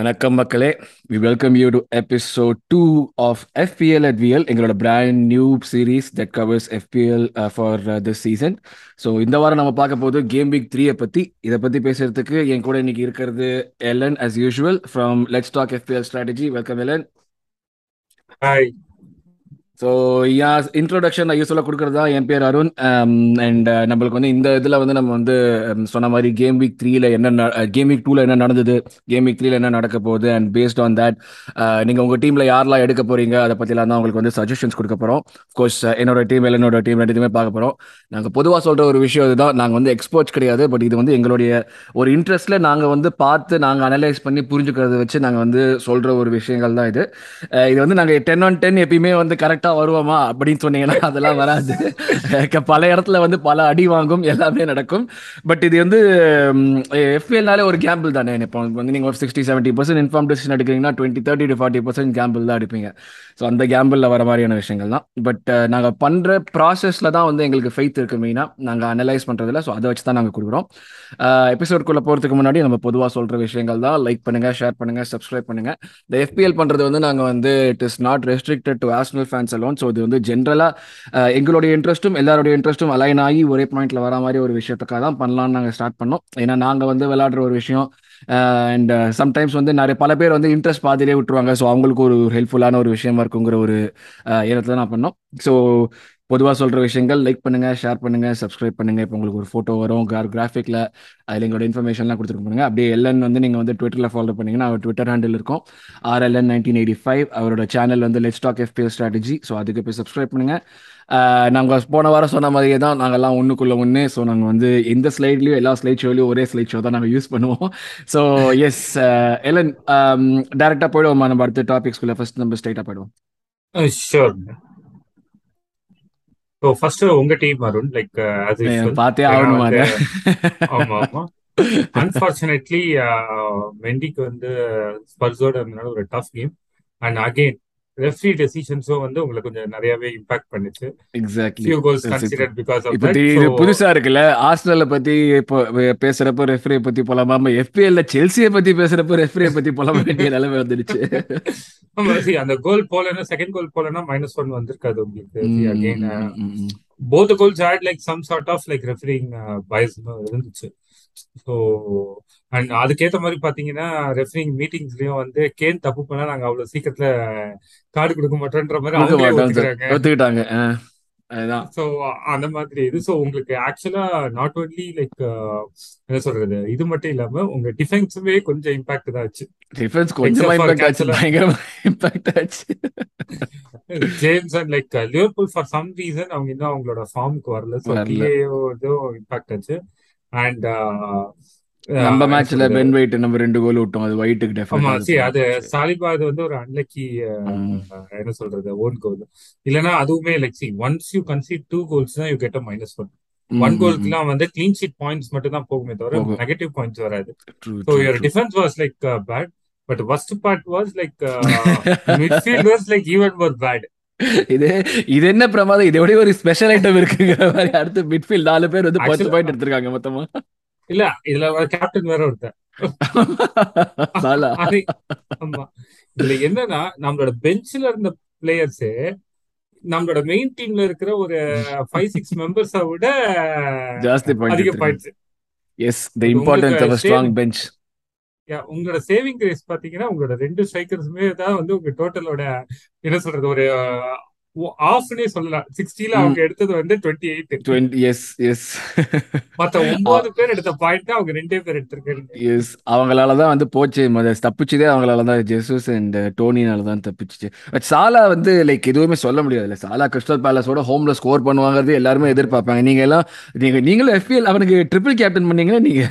வணக்கம் மக்களே. We welcome you to episode two of FPL at VL எங்களோட brand new series that covers FPL for this season so இந்த வாரம் நம்ம பார்க்க போது கேம் வீக் த்ரீயை பற்றி இதை பற்றி பேசுறதுக்கு என் கூட இன்னைக்கு இருக்கிறது Alan as usual from let's talk FPL strategy welcome Alan hi so ஏன் இன்ட்ரோடக்ஷன் நான் யூஸ்ஃபுல்லாக கொடுக்குறது தான் என் பேர் அருண். Um, அண்ட் uh, நம்மளுக்கு வந்து இந்த இதில் வந்து நம்ம வந்து um, சொன்ன மாதிரி கேம் வீக் த்ரீல என்ன கேம் வீக் டூவில் என்ன நடந்தது கேம் வீக் த்ரீல என்ன நடக்க போகுது அண்ட் பேஸ்ட் ஆன் தட் நீங்கள் உங்கள் டீமில் யாரெல்லாம் எடுக்க போகிறீங்க அதை பற்றிலாம் தான் உங்களுக்கு வந்து சஜஷன்ஸ் கொடுக்க போகிறோம் கோர்ஸ் uh, என்னோட டீம் என்னோட டீம் ரெண்டுமே பார்க்க போகிறோம் நாங்கள் பொதுவாக சொல்கிற ஒரு விஷயம் இதுதான். நாங்கள் வந்து எக்ஸ்பர்ட்ஸ் கிடையாது பட் இது வந்து எங்களுடைய ஒரு இன்ட்ரெஸ்ட்டில் நாங்கள் வந்து பார்த்து நாங்கள் அனலைஸ் பண்ணி புரிஞ்சுக்கிறத வச்சு நாங்கள் வந்து சொல்கிற ஒரு விஷயங்கள் தான் இது uh, இது வந்து நாங்கள் டென் ஆன் டென் எப்பயுமே வந்து கரெக்டாக வருவோமா அப்படின்னு சொன்னீங்கன்னா அதெல்லாம் வராது. பல இடத்துல வந்து பல அடி வாங்கும் எல்லாமே நடக்கும். பட் இது வந்து எஃப்எல்னாலே ஒரு கேம்பிள் தானே. இப்போ வந்து நீங்கள் ஒரு sixty seventy percent inform decision எடுக்கிறீங்கன்னா twenty thirty to forty percent gamble தான் எடுப்பீங்க. ஸோ அந்த கேம்பிளில் வர மாதிரியான விஷயங்கள் தான். பட் நாங்கள் பண்ணுற ப்ராசஸில் தான் வந்து எங்களுக்கு ஃபெய்த் இருக்குது மெயினாக நாங்கள் அனலைஸ் பண்ணுறதில்ல ஸோ அதை வச்சு தான் நாங்கள் கொடுக்குறோம். எபிசோட்குள்ளே போகிறதுக்கு முன்னாடி நம்ம பொதுவாக சொல்கிற விஷயங்கள் தான். லைக் பண்ணுங்கள் ஷேர் பண்ணுங்கள் சப்ஸ்கிரைப் பண்ணுங்கள் இந்த எஃபிஎல் பண்ணுறது வந்து நாங்கள் வந்து it is not restricted to Arsenal fans alone so இது வந்து ஜென்ரலாக எங்களுடைய இன்ட்ரெஸ்ட்டும் எல்லாருடைய இன்ட்ரெஸ்ட்டும் அலைன் ஆகி ஒரே பாயிண்ட்டில் வர மாதிரி ஒரு விஷயத்துக்காக தான் பண்ணலான்னு நாங்கள் ஸ்டார்ட் பண்ணோம். ஏன்னா நாங்கள் வந்து விளையாடுற ஒரு விஷயம் Uh, அண்ட் சம்டைம்ஸ் uh, வந்து நிறைய பல பேர் வந்து இன்ட்ரெஸ்ட் பாதிலே விட்டுருவாங்க. ஸோ அவங்களுக்கு ஒரு ஹெல்ப்ஃபுல்லான ஒரு விஷயமா இருக்குங்கிற ஒரு uh, இடத்துல நான் பண்ணோம். ஸோ பொதுவாக சொல்கிற விஷயங்கள் லைக் பண்ணுங்கள் ஷேர் பண்ணுங்கள் சப்ஸ்கிரைப் பண்ணுங்கள் இப்போ உங்களுக்கு ஒரு ஃபோட்டோ வரும் கிரார் கிராஃபிக்கில் அதில் எங்களோட இன்ஃபர்மேஷன்லாம் கொடுத்துருக்க பண்ணுங்க அப்படியே எல்என் வந்து நீங்கள் வந்து ட்விட்டரில் ஃபாலோ பண்ணிங்கன்னா அவர் ட்விட்டர் ஹேண்டில் இருக்கும். ஆர்எல்என் நைன்டீன் எயிட்டி ஃபைவ் அவரோட சேனல் வந்து let's talk FPL strategy so அதுக்கு போய் சப்ஸ்கிரைப் பண்ணுங்கள் நாங்கள் போன வாரம் சொன்ன மாதிரியே தான் நாங்கள்லாம் ஒன்றுக்குள்ளே ஒன்று ஸோ நாங்கள் வந்து எந்த ஸ்லைட்லையும் எல்லா ஸ்லைட் ஷோலையும் ஒரே ஸ்லைட் ஷோ தான் நாங்கள் யூஸ் பண்ணுவோம். ஸோ எஸ் எலன் டேரெக்டாக போயிடுவோமா நம்ம அடுத்த டாபிக்ஸ்குள்ளே ஃபர்ஸ்ட் நம்ம ஸ்ட்ரைட்டாக போயிடுவோம். ஷோர் ஸோ ஃபர்ஸ்ட் உங்க team Arun like as usual பார்த்தே ஆகணுமா அதை? ஆமா ஆமா. அன்பார்ச்சுனேட்லி மெண்டிக்கு வந்து ஸ்பர்ஸோட ஒரு tough game and again referee டெசிஷன்ஸும் வந்து உங்களுக்கு கொஞ்சம் நிறையவே இம்பாக்ட் பண்ணுச்சு. Exactly goals considered because of இப்போ இது புதுசா இருக்குல்ல ஆர்சனலை பத்தி இப்போ பேசுறப்ப ரெஃப்ரியை பத்தி போலாமா? எஃபிஎல்ல செல்சியை பத்தி பேசுறப்ப ரெஃப்ரியை பத்தி போலாம? வேண்டிய நிலைமை வந்துடுச்சு. ஆமா see அந்த கோல் போலன்னா செகண்ட் கோல் போலன்னா மைனஸ் ஒன் வந்திருக்காது உங்களுக்கு. See again ம், ம், ம். both the goals had like some sort of like refereeing uh, bias இருந்துச்சு. ஸோ அண்ட் அதுக்கேத்த மாதிரி பாத்தீங்கன்னா ரெஃபரிங் மீட்டிங்ஸ்லயும் வந்து கேன் தப்பு பண்ணா நாங்க அவ்வளவு சீக்கிரத்துல கார்டு கொடுக்க மாட்டோன்ற மாதிரி ஒத்துக்கிறாங்க. ஒத்துக்கிட்டாங்க. ஸோ அந்த மாதிரி இது. ஸோ உங்களுக்கு ஆக்சுவலா நாட் ஒன்லி லைக் என்ன சொல்றது? இது மட்டும் இல்லாம உங்க டிஃபென்ஸுமே கொஞ்சம் இம்பாக்ட் தான் ஆச்சு. டிஃபென்ஸ் கொஞ்சமா இம்பாக்ட் ஆச்சு. பயங்கரமா இம்பாக்ட் ஆச்சு. James and like Liverpool for some reason அவங்க இன்னும் அவங்களோட ஃபார்முக்கு வரல. ஸோ பிஏஓ இம்பாக்ட் ஆச்சு. அண்ட் நம்ம என்ன மேட்ச்ல சொல்றது? பென் வெயிட் நம்ம ரெண்டு கோல் விட்டோம். அது ஒயிட்டுக்கு ஆமா டெஃபினட்டா அது சாலிபா அது வந்து ஒரு அன்லக்கி என்ன சொல்றது ஓன் கோல் இல்லைன்னா அதுவுமே like see once you concede two goals தான் you get a minus one one. கோல்க்குலாம் வந்து கிளீன் ஷீட் பாயிண்ட்ஸ் மட்டும் தான் போகுமே தவிர நெகட்டிவ் பாயிண்ட்ஸ் வராது. So your defence was like bad but first part was like midfield was like even more bad இது இது என்ன பிரமாதம்? இதை விட ஒரு ஸ்பெஷல் ஐட்டம் இருக்குங்கிற மாதிரி அடுத்து மிட்ஃபீல்ட் நாலு பேர் வந்து பத்து பாயிண்ட் எடுத்திருக்காங்க மொத்தமா. இல்ல இதுல கேப்டன் வேற ஆமா. இதுல என்னன்னா நம்மளோட பெஞ்ச்ல இருந்த பிளேயர்ஸே நம்மளோட மெயின் டீம்ல இருக்கிற ஒரு ஃபைவ் சிக்ஸ் மெம்பர்ஸை விட ஜாஸ்தி பாயிண்ட் அதிக points yes the importance of strong bench உங்களோட சேவிங் ரேஸ் பாத்தீங்கன்னா உங்களோட ரெண்டு ஸ்ட்ரைக்கர்ஸுமே தான் வந்து உங்க டோட்டலோட என்ன சொல்றது ஒரு ஆஃப்னே சொல்லலாம் சிக்ஸ்டில அவங்க எடுத்தது வந்து twenty eight twenty yes yes மத்த ஒன்பது பேர் எடுத்த பாயிண்ட் அவங்க ரெண்டே பேர் எடுத்திருக்காங்க எஸ் அவங்களால தான் வந்து போச்சு. தப்பிச்சதே அவங்களால தான். ஜெசூஸ் அண்ட் டோனினால தான் தப்பிச்சுச்சு. பட் சாலா வந்து லைக் எதுவுமே சொல்ல முடியாதுல்ல. சாலா கிறிஸ்டல் பேலஸோட ஹோம்ல ஸ்கோர் பண்ணுவாங்கிறது எல்லாருமே எதிர்பார்ப்பாங்க. நீங்க எல்லாம் நீங்க நீங்களும் எஃபிஎல் அவனுக்கு ட்ரிபிள் கேப்டன் பண்ணீங்கன்னா நீங்க?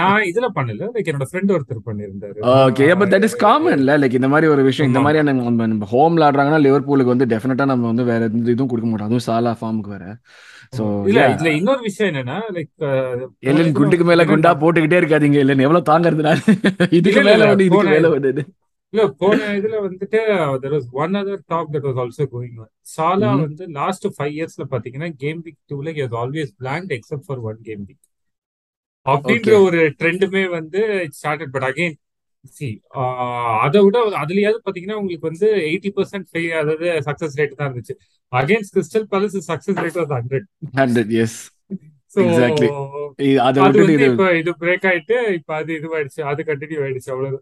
நான் இதுல பண்ணல. லைக் என்னோட ஃப்ரெண்ட் ஒருத்தர் பண்ணியிருந்தாரு. ஓகே பட் தட் இஸ் காமன்ல லைக் இந்த மாதிரி ஒரு விஷயம் இந்த மாதிரியான ஹோம்ல ஆடுறாங்கன்னா லிவர்பூலுக்கு வந்து டெஃபினட்டா நம்ம வந்து வேற எந்த இதுவும் கொடுக்க மாட்டோம். அதுவும் சாலா ஃபார்முக்கு வேற. ஆமா இல்ல இதுல இன்னொரு விஷயம் என்னன்னா லைக் எல்லன் குண்டுக்கு மேல குண்டா போட்டுக்கிட்டே இருக்காதீங்க இல்லன் எவ்வளவு தாங்கறது நான்? இதுக்கு மேல ஒண்ணு இதுக்கு மேல ஒண்ணு இல்ல போன இதுல வந்துட்டு there was one other talk that was also going சாலா வந்து லாஸ்ட் ஃபைவ் இயர்ஸ்ல பாத்தீங்கன்னா கேம் வீக் டூல has always blank except for one game week அப்படின்ற ஒரு ட்ரெண்டுமே வந்து ஸ்டார்டட் பட் அகைன் சி அதை விட அதுலயாவது பாத்தீங்கன்னா உங்களுக்கு வந்து எயிட்டி பர்சன்ட் அதாவது சக்சஸ் ரேட் தான் இருந்துச்சு. Against Crystal Palace success rate was hundred hundred yes இது பிரேக் ஆயிட்டு இப்ப அது இதுவாயிடுச்சு அது கண்டினியூ ஆயிடுச்சு அவ்வளவு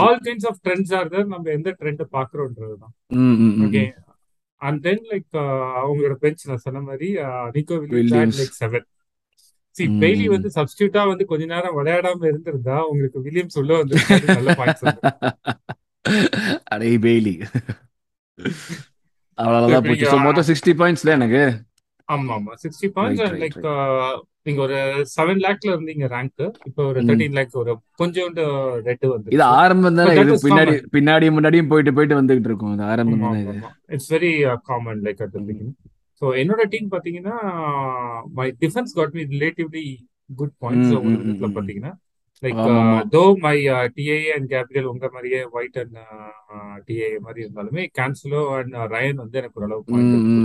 all kinds of trends are நம்ம எந்த trend hmm okay and then like அவங்களோட பெஞ்ச் நான் சொன்ன மாதிரி Nico like seven C Bailey வந்து சப்ஸ்டியூட்டா வந்து கொஞ்ச நேரம் விளையாடாம இருந்திருந்தா உங்களுக்கு வில்லியம்ஸ் உள்ள வந்திருக்காரு நல்ல பாயிண்ட்ஸ் அடே பெய்லி அவ்வளவுதான் போச்சு. ஸோ மொத்தம் சிக்ஸ்டி பாயிண்ட்ஸ்ல எனக்கு. ஆமா ஆமா சிக்ஸ்டி பாயிண்ட்ஸ் லைக் நீங்க ஒரு செவன் லேக்ல இருந்தீங்க ரேங்க் இப்போ ஒரு ம். தேர்ட்டீன் லேக் ஒரு கொஞ்சோண்டு ரெட் இது வந்துருச்சு ஆரம்பம் தானே. இது பின்னாடி பின்னாடி முன்னாடியும் போயிட்டு போயிட்டு வந்துகிட்டு இருக்கும். இது ஆரம்பம் தானே இது? It's very common like at the beginning so என்னோட டீம் பாத்தீங்கன்னா my defence got me relatively good points ஒரு விதத்துல. பாத்தீங்கன்னா like though my TA and Gabriel உங்க மாதிரியே ஒயிட் அண்ட் டிஏ மாதிரி இருந்தாலுமே கேன்சலோ அண்ட் ரயன் வந்து எனக்கு ஓரளவு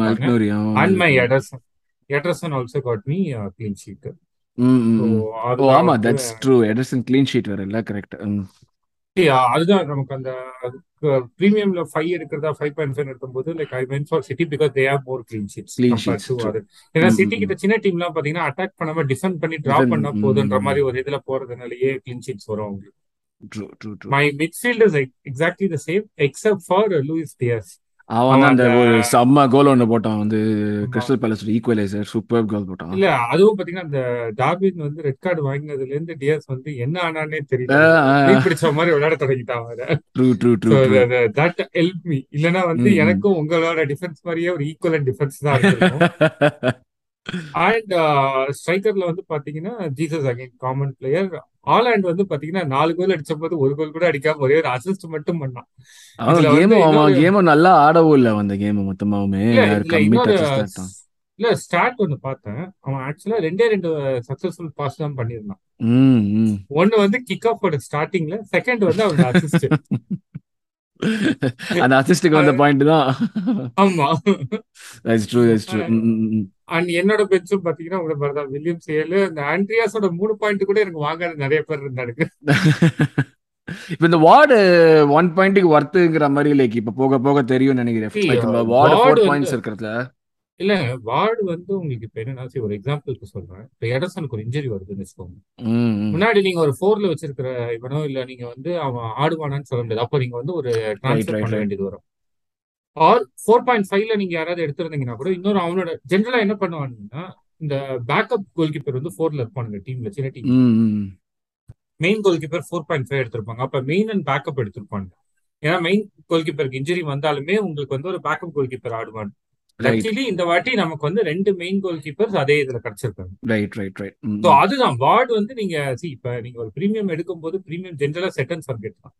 அல்க்னூரி அவன் and my Ederson Ederson also got me clean sheet ஆமா that's true Ederson clean sheet வேற இல்ல கரெக்ட் அதுதான் நமக்கு அந்த ப்ரீமியம்ல ஃபைவ் எடுக்கிறதா ஃபைவ் பாயிண்ட் ஃபைவ் எடுக்கும்போது like I went for City because they have more clean sheets ஏன்னா சிட்டி கிட்ட சின்ன டீம்லாம் பாத்தீங்கன்னா அட்டாக் பண்ணாம டிஃபெண்ட் பண்ணி டிராப் பண்ணா போதுன்ற மாதிரி ஒரு இதுல போறதுனாலயே க்ளீன் ஷீட்ஸ் வரும் அவங்களுக்கு. My midfield is exactly the same except for Luis Diaz அவன் அந்த ஒரு செம்ம கோல் ஒன்று போட்டான். வந்து. Crystal Palace equaliser super goal போட்டான். இல்ல அதுவும் பாத்தீங்கன்னா அந்த டார்வின் வந்து ரெட் கார்டு வாங்கினதுல இருந்து டியர்ஸ் வந்து என்ன ஆனானே தெரியல. பிடிச்ச மாதிரி விளையாட தொடங்கிட்டான் true true true that helped me. இல்லனா வந்து ம் ம். எனக்கும் உங்களோட டிஃபென்ஸ் மாதிரியே ஒரு ஈக்குவலன் டிஃபென்ஸ் தான் இருந்திருக்கும். அண்ட் ஸ்ட்ரைக்கர்ல வந்து பாத்தீங்கன்னா Jesus again common player Haaland வந்து பாத்தீங்கன்னா நாலு கோல் அடிச்ச போது ஒரு கோல் கூட அடிக்காம ஒரே ஒரு அசிஸ்ட் மட்டும் பண்ணான். அவன் கேமும் நல்லா ஆடவும் இல்லை அந்த கேம் மொத்தமாவுமே. இல்ல ஸ்டாட் ஒன்னு பார்த்தேன். அவன் ஆக்சுவலா ரெண்டே ரெண்டு சக்சஸ்ஃபுல் பாஸ் தான் பண்ணியிருந்தான். ஒன்னு வந்து கிக் ஆஃபோட ஸ்டார்டிங்ல செகண்ட் வந்து அவங்க அசிஸ்ட் அந்த அசிஸ்டுக்கு வந்த பாயிண்ட் தான். ஆமா. That's true that's true and என்னோட பெஞ்சும் பாத்தீங்கன்னா உங்க மாதிரி தான் வில்லியம்ஸ் ஏழு அந்த ஆண்ட்ரியாஸோட மூணு பாயிண்ட் கூட எனக்கு வாங்காத நிறைய பேர் இருந்தானுங்க இப்போ இந்த வார்டு ஒன் பாயிண்ட்டுக்கு ஒர்த்துங்கிற மாதிரி லைக் இப்போ போக போக தெரியும் நினைக்கிறேன். வார்டு ஃபோர் பாயிண்ட்ஸ் இருக்கிறதுல இல்ல வார்டு வந்து உங்களுக்கு இப்ப சரி, ஒரு எக்ஸாம்பிளுக்கு சொல்றேன். இப்ப எடர்சனுக்கு ஒரு இன்ஜுரி வருதுன்னு வச்சுக்கோங்க. முன்னாடி நீங்க ஒரு ஃபோர்ல வச்சிருக்கிற இவனோ இல்ல நீங்க வந்து அவன் ஆடுவானான்னு சொல்ல முடியாது. அப்போ நீங்க வந்து ஒரு டிரான்ஸ்ஃபர் பண்ண வேண்டியது வரும். ஆர் ஃபோர் பாயிண்ட் ஃபைவ்ல நீங்க யாராவது எடுத்திருந்தீங்கன்னா கூட இன்னொரு அவனோட ஜென்ரலா என்ன பண்ணுவாங்கன்னா இந்த பேக்கப் கோல் கீப்பர் வந்து ஃபோர்ல இருப்பானுங்க டீம்ல சின்ன team main goalkeeper four point five எடுத்திருப்பாங்க. அப்ப மெயின் அண்ட் பேக்கப் எடுத்திருப்பாங்க. ஏன்னா மெயின் கோல் கீப்பருக்கு இன்ஜுரி வந்தாலுமே உங்களுக்கு வந்து ஒரு பேக்கப் கோல் கீப்பர் ஆடுவான். லக்கிலி இந்த வாட்டி நமக்கு வந்து ரெண்டு மெயின் கோல் கீப்பர்ஸ் அதே இதுல கிடைச்சிருக்காங்க. ரைட் ரைட் ரைட் ஸோ அதுதான். வார்டு வந்து நீங்க சி இப்ப நீங்க ஒரு பிரீமியம் எடுக்கும்போது பிரீமியம் ஜென்ரலா செட் அண்ட் சர்க்கெட் தான்.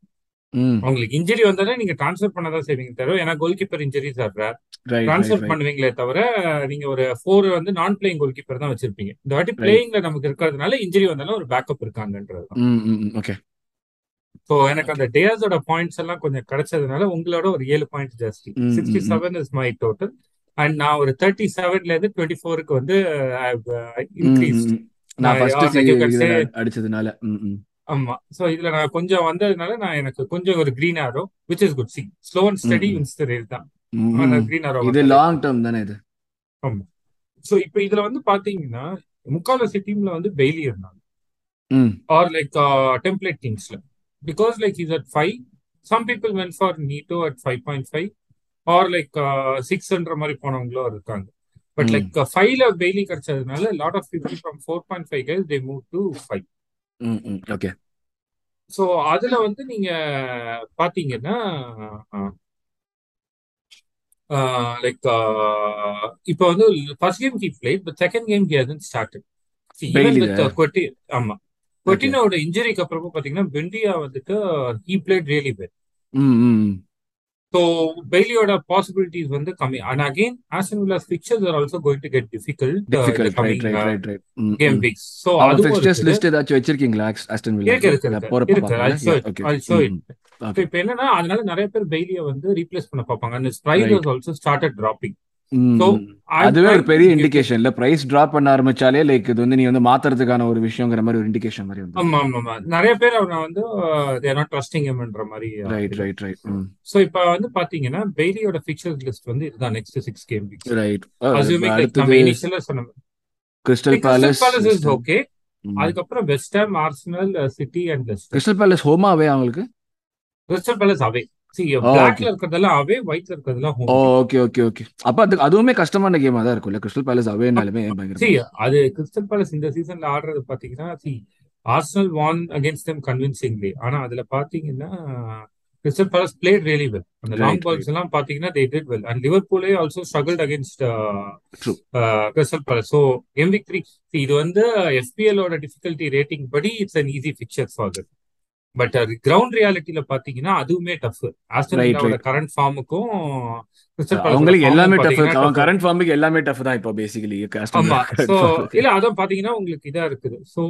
உங்களுக்கு இன்ஜுரி வந்தாலே நீங்க ட்ரான்ஸ்ஃபர் பண்ணதான் செய்வீங்க தவிர ஏன்னா goalkeeper right right transfer பண்ணுவீங்களே தவிர நீங்க ஒரு ஃபோர் வந்து நான் பிளேயிங் கோல் கீப்பர் தான் வச்சிருப்பீங்க. இந்த வாட்டி பிளேயிங்ல நமக்கு இருக்கிறதுனால இன்ஜுரி வந்தாலும் ஒரு பேக்கப் இருக்காங்கன்றது ஓகே ஸோ எனக்கு அந்த டேஸோட பாயிண்ட்ஸ் எல்லாம் கொஞ்சம் கிடைச்சதுனால உங்களோட ஒரு ஏழு பாயிண்ட் ஜாஸ்தி. Sixty seven is my total and நான் ஒரு தேர்ட்டி செவன்ல இருந்து டுவெண்ட்டி ஃபோருக்கு வந்து இதுல அடிச்சதுனால ஆமா. சோ இதுல நான் கொஞ்சம் வந்ததுனால நான் எனக்கு கொஞ்சம் ஒரு green arrow which is good see slow and steady hmm wins the race தான். கிரீன் ஆரோ இது லாங் டேர்ம் தானே இது? ஆமா. சோ இப்போ இதுல வந்து பாத்தீங்கன்னா முக்கால்வாசி டீம்ல வந்து பெய்லி இருந்தாங்க. Or like template டீம்ஸ்ல because like is at five some people went for Neto at five point five or like சிக்ஸ்ன்ற மாதிரி போனவங்களும் இருக்காங்க. பட் லைக் ஃபைவ்ல Bailey கிடைச்சதுனால lot of people from four point five guys they move to five okay so அதுல வந்து நீங்க பாத்தீங்கன்னா like இப்போ வந்து first game he played but second game he hasn't started கொட்டி ஆமா. கொட்டினோட இன்ஜுரிக்கு அப்புறமா பாத்தீங்கன்னா பெண்டியா வந்துட்டு he played really hmm. So பெய்லியோட பாசிபிலிட்டிஸ் வந்து கம்மி. And again Aston Villa's fixtures are also going to get difficult difficult right game weeks so அவங்க அதுவும் ஃபிக்ஸ்டர்ஸ் இருக்குது. லிஸ்ட் ஏதாச்சும் வச்சிருக்கீங்களா? ஆஸ்டன் வில்லாக்கு இருக்கு இருக்கு ஸோ ஓகே இப்போ என்னன்னா அதனால நிறைய பேர் பெய்லியை வந்து ரீப்ளேஸ் பண்ண பார்ப்பாங்க. Right was also started dropping அதுவே ஒரு பெரிய. இண்டிகேஷன் இல்ல. பிரைஸ் டிராப் பண்ண ஆரம்பிச்சாலே லைக் இது வந்து நீ வந்து மாத்துறதுக்கான ஒரு விஷயங்கிற மாதிரி ஒரு இண்டிகேஷன் மாதிரி வந்து ஆமா ஆமா நிறைய பேர் அவனை வந்து தேர் நாட் ட்ரஸ்டிங் எம்ன்ற மாதிரி ரைட் ரைட் ரைட் ஸோ இப்போ வந்து பாத்தீங்கன்னா பெய்லியோட ஃபிக்சர்ஸ் லிஸ்ட் வந்து இதுதான் next six game weeks right assuming like நம்ம இனிஷியலா சொன்ன Crystal Palace Palace is okay அதுக்கப்புறம் West Ham Arsenal City and Crystal Palace home away அவங்களுக்கு கிறிஸ்டல் பேலஸ் அவே சி பிளாக்ல okay. இருக்கிறதெல்லாம் அவே ஒயிட்ல இருக்கிறதெல்லாம் ஓகே ஓகே ஓகே அப்ப அது அதுவுமே கஷ்டமான கேமா தான் இருக்கும்ல? கிறிஸ்டல் பேலஸ் அவேனாலுமே அது கிறிஸ்டல் பேலஸ் இந்த சீசன்ல ஆடுறது பாத்தீங்கன்னா see Arsenal won against them convincingly ஆனா அதுல பாத்தீங்கன்னா Crystal Palace played really well அந்த லாங். பால்ஸ் எல்லாம் பாத்தீங்கன்னா they did well and லிவர்பூலே also struggled against. Crystal Palace so MV three இது வந்து ஓட டிஃபிகல்ட்டி ரேட்டிங் படி it's an easy fixture for that but ground ரியாலிட்டியில பாத்தீங்கன்னா அதுவுமே டஃப் ஆஸ்டன். கரண்ட் ஃபார்முக்கும் அவங்களுக்கு எல்லாமே டஃப் அவன் கரண்ட் ஃபார்முக்கு எல்லாமே டஃப் தான் இப்போ பேசிக்கலி ஆமா. சோ இல்ல அதான் பாத்தீங்கன்னா உங்களுக்கு இதா இருக்குது. சோ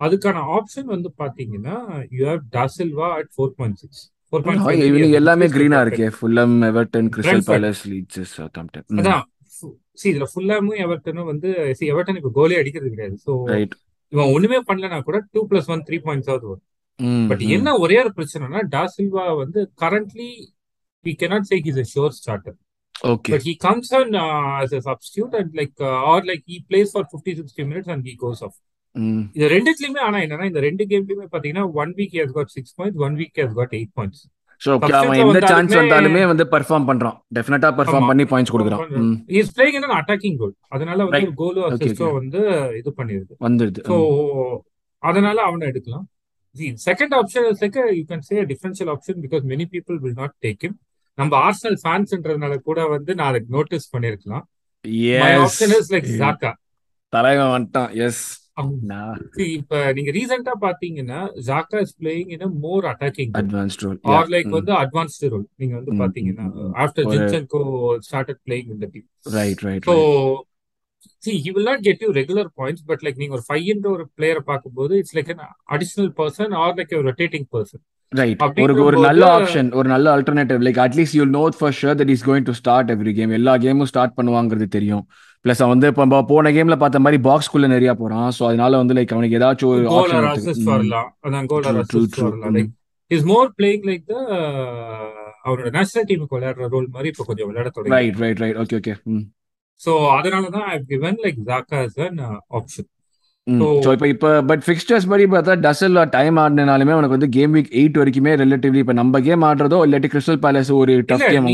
அதுக்கான ஆப்ஷன் வந்து பாத்தீங்கன்னா you have Dasilva at four point six எல்லாமே கிரீனா இருக்கே. Fulham Everton Crystal. Palace Leeds Southampton அதான். சி இதுல ஃபுல்லாமும் எவர்டனும் வந்து சி எவர்டன் இப்ப கோலே அடிக்கிறது கிடையாது. சோ இவன் ஒண்ணுமே பண்ணலனா கூட two plus one three points ஆகுது வரும். பட் என்ன ஒரே ஒரு பிரச்சனைனா டாசில்வா வந்து currently we cannot say he's a sure starter. Okay but he comes on uh, as a substitute and like uh, or like he plays for 50 60 minutes and he goes off. இது ரெண்டுத்துலயுமே ஆனா என்னன்னா இந்த ரெண்டு கேம்லயுமே பாத்தீங்கன்னா one week has got six points one week has got eight points so அவன் எந்த வந்தாலுமே- சான்ஸ் வந்தாலுமே வந்து பெர்ஃபார்ம் பண்றான். டெஃபினட்டா பெர்ஃபார்ம். பண்ணி பாயிண்ட்ஸ் கொடுக்குறான். Is playing in attacking goal அதனால வந்து கோலோ அசிஸ்டோ. வந்து இது பண்ணிருது. வந்துடுது ஸோ அதனால அவனை எடுக்கலாம். Second option is like you can say differential option because many people will not take him. நம்ம ஆர்சனல் ஃபேன்ஸ்ன்றதுனால கூட வந்து நான் அதை நோட்டீஸ் பண்ணிருக்கலாம். My option is like Xhaka தலைவன் வந்துட்டான். எஸ் இப்ப நீங்க ரீசெண்டா பாத்தீங்கன்னா Xhaka is playing in more attacking advanced role or like வந்து அட்வான்ஸ்டு ரோல் நீங்க வந்து ம், பாத்தீங்கன்னா ம், ம். ஆஃப்டர் ஜின்சென்கோ ஸ்டார்டட் பிளேயிங் இந்த team right right see he will not get you regular points but like நீங்க ஒரு ஃபைவ்ன்ற ஒரு பிளேயரை பார்க்கும்போது it's like an additional person or like rotating person right ஒரு ஒரு நல்ல ஆப்ஷன் ஒரு நல்ல alternative like at least you know for sure that is going to start every game எல்லா கேமும் ஸ்டார்ட் பண்ணுவாங்கிறது தெரியும். பிளஸ் அவன் வந்து இப்போ போன கேம்ல பார்த்த மாதிரி பாக்ஸ்குள்ள நிறைய போறான். ஸோ அதனால வந்து லைக் அவனுக்கு ஏதாச்சும் ஒரு ஆப்ஷன் அசிஸ்ட் வரலாம். அதான் goal or True, true, assist true. வரலாம். Like is more playing like the அவரோட நேஷனல் டீமுக்கு விளையாடுற ரோல் மாதிரி இப்போ கொஞ்சம் விளையாட தொடங்கி right right right okay okay so அதனால தான் I given like Xhaka as an option So- so இப்போ இப்போ பட் ஃபிக்ஸ்டர்ஸ் படி பார்த்தா டசல் டைம் ஆடினாலுமே உனக்கு வந்து கேம் வீக் எயிட் வரைக்குமே ரிலேட்டிவ்லி இப்போ நம்ம கேம் ஆடுறதோ இல்லாட்டி கிறிஸ்டல் பேலஸ் ஒரு டஃப் கேம்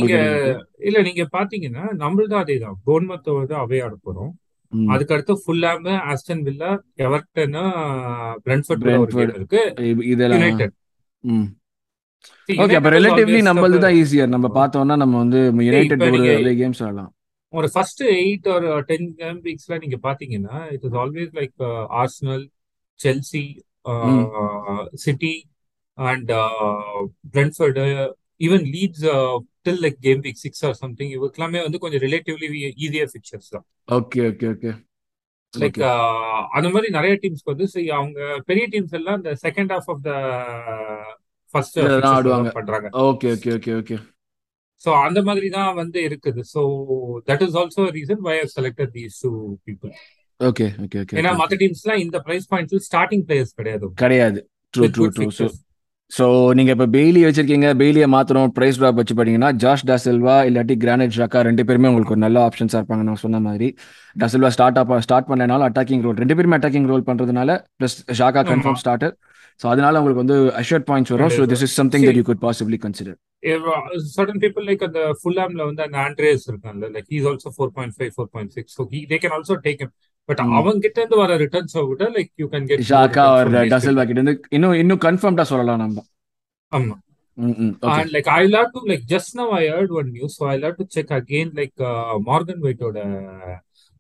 இல்ல நீங்க பாத்தீங்கன்னா நம்மள்தான் அதேதான் போன்மத்தை வந்து அவே ஆட போறோம். ம். அதுக்கு அடுத்து Fulham Aston Villa Everton Brentford இருக்கு. இதெல்லாம். ஓகே அப்போ ரிலேட்டிவ்லி நம்மளது தான் ஈஸியர் நம்ம பார்த்தோம்னா நம்ம வந்து யுனைடெட் அதே கேம்ஸ் ஆடலாம். ஒரு ஃபர்ஸ்ட் எயிட் ஒரு டென் கேம் வீக்ஸ்ல நீங்க பாத்தீங்கன்னா it is always like Arsenal Chelsea City and Brentford even Leeds till like game week six or something இவருக்கெல்லாமே வந்து கொஞ்சம் ரிலேட்டிவ்லி ஈஸியர் பிக்சர்ஸ் தான். ஓகே ஓகே ஓகே லைக் அந்த மாதிரி நிறைய டீம்ஸ்க்கு வந்து அவங்க பெரிய டீம்ஸ் எல்லாம் இந்த second half of the first ஆடுவாங்க. பண்றாங்க. Okay okay okay okay so அந்த மாதிரி தான் வந்து இருக்குது. So that is also reason why I selected these two people okay okay okay ஏன்னா மத்த டீம்ஸ்லாம் இந்த பிரைஸ் பாயிண்ட்ல ஸ்டார்டிங் பிளேயர்ஸ் கிடையாது. கிடையாது. True true true so fixtures. So நீங்க இப்போ பெய்லி வச்சிருக்கீங்க பெய்லியை மாத்திரம் பிரைஸ் ட்ராப் வச்சு பார்த்தீங்கன்னா ஜாஷ் டாசில்வா இல்லாட்டி கிரானைட் ஷாக்கா ரெண்டு பேருமே உங்களுக்கு ஒரு நல்ல ஆப்ஷன்ஸாக இருப்பாங்க நான் சொன்ன மாதிரி. Da Silva start up start பண்ணனால அட்டாக்கிங் ரோல் ரெண்டு பேருமே அட்டாக்கிங் ரோல் பண்றதுனால plus Xhaka. Confirm starter so அதனால உங்களுக்கு வந்து அஷர்ட் பாயிண்ட்ஸ் வரும். So this is something that you could possibly consider certain people like அந்த ஃபுல்லாம்ல வந்து அந்த ஆண்ட்ரேஸ் இருக்கான்ல like he's also four point five four point six so they can also take but Hmm. அவங்க கிட்ட இருந்து வர ரிட்டர்ன்ஸ் விட லைக் யூ கேன் கெட் ஷாக்கா ஒரு டசில்வா கிட்ட இருந்து இன்னும் இன்னும் கன்ஃபார்ம்டா சொல்லலாம் நம்ம ஆமா ம் ம் okay And like I'll have to like just now I heard one news, so I'll have to check again like uh, Morgan Whiteoட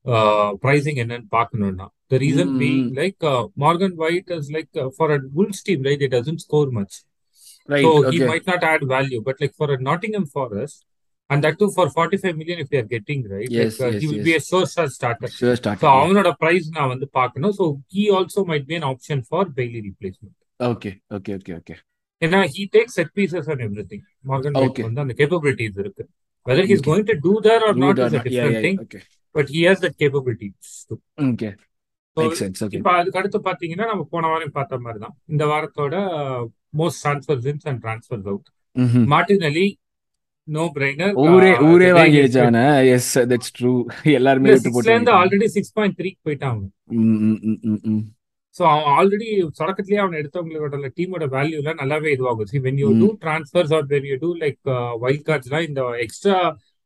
uh, pricing என்னன்னு பார்க்கணும்னா the reason Mm, being mm. like uh, Morgan White is like uh, for a Wolves team right it doesn't score much right so he okay might not add value but like for a Nottingham Forest and that too for 45 million if they are getting right Yes, like uh, yes, he will yes. be a sure shot starter sure start so அவனோட price நான் வந்து பார்க்கணும் so he also might be an option for Bailey replacement okay okay okay okay ஏன்னா he takes set pieces and everything Morgan White Okay. வந்து அந்த capabilities இருக்கு Okay. To do there are Do it or uh not. Yeah, different yeah, thing yeah. Okay. But he has that capability Okay. Makes sense. Okay. இப்ப அதுக்கு அடுத்து பாத்தீங்கன்னா நம்ம போன வாரம் பார்த்த மாதிரி தான் இந்த வாரத்தோட most transfer ins and transfer out Mhm. Martinelli no brainer ஊரே ஊரே வாங்கிடுச்சு அவனை எஸ் தட்ஸ் ட்ரூ எல்லாருமே விட்டு சிக்ஸ்ல போட்டு இருந்து. ஆல்ரெடி சிக்ஸ் பாயிண்ட் த்ரீ போயிட்டாங்க. சோ அவன் ஆல்ரெடி தொடக்கத்திலேயே அவன் எடுத்தவங்களோட டீமோட வேல்யூ எல்லாம் நல்லாவே இதுவாகும். See when you. Do transfers or when you do like wild கார்ட்ஸ்லாம் இந்த எக்ஸ்ட்ரா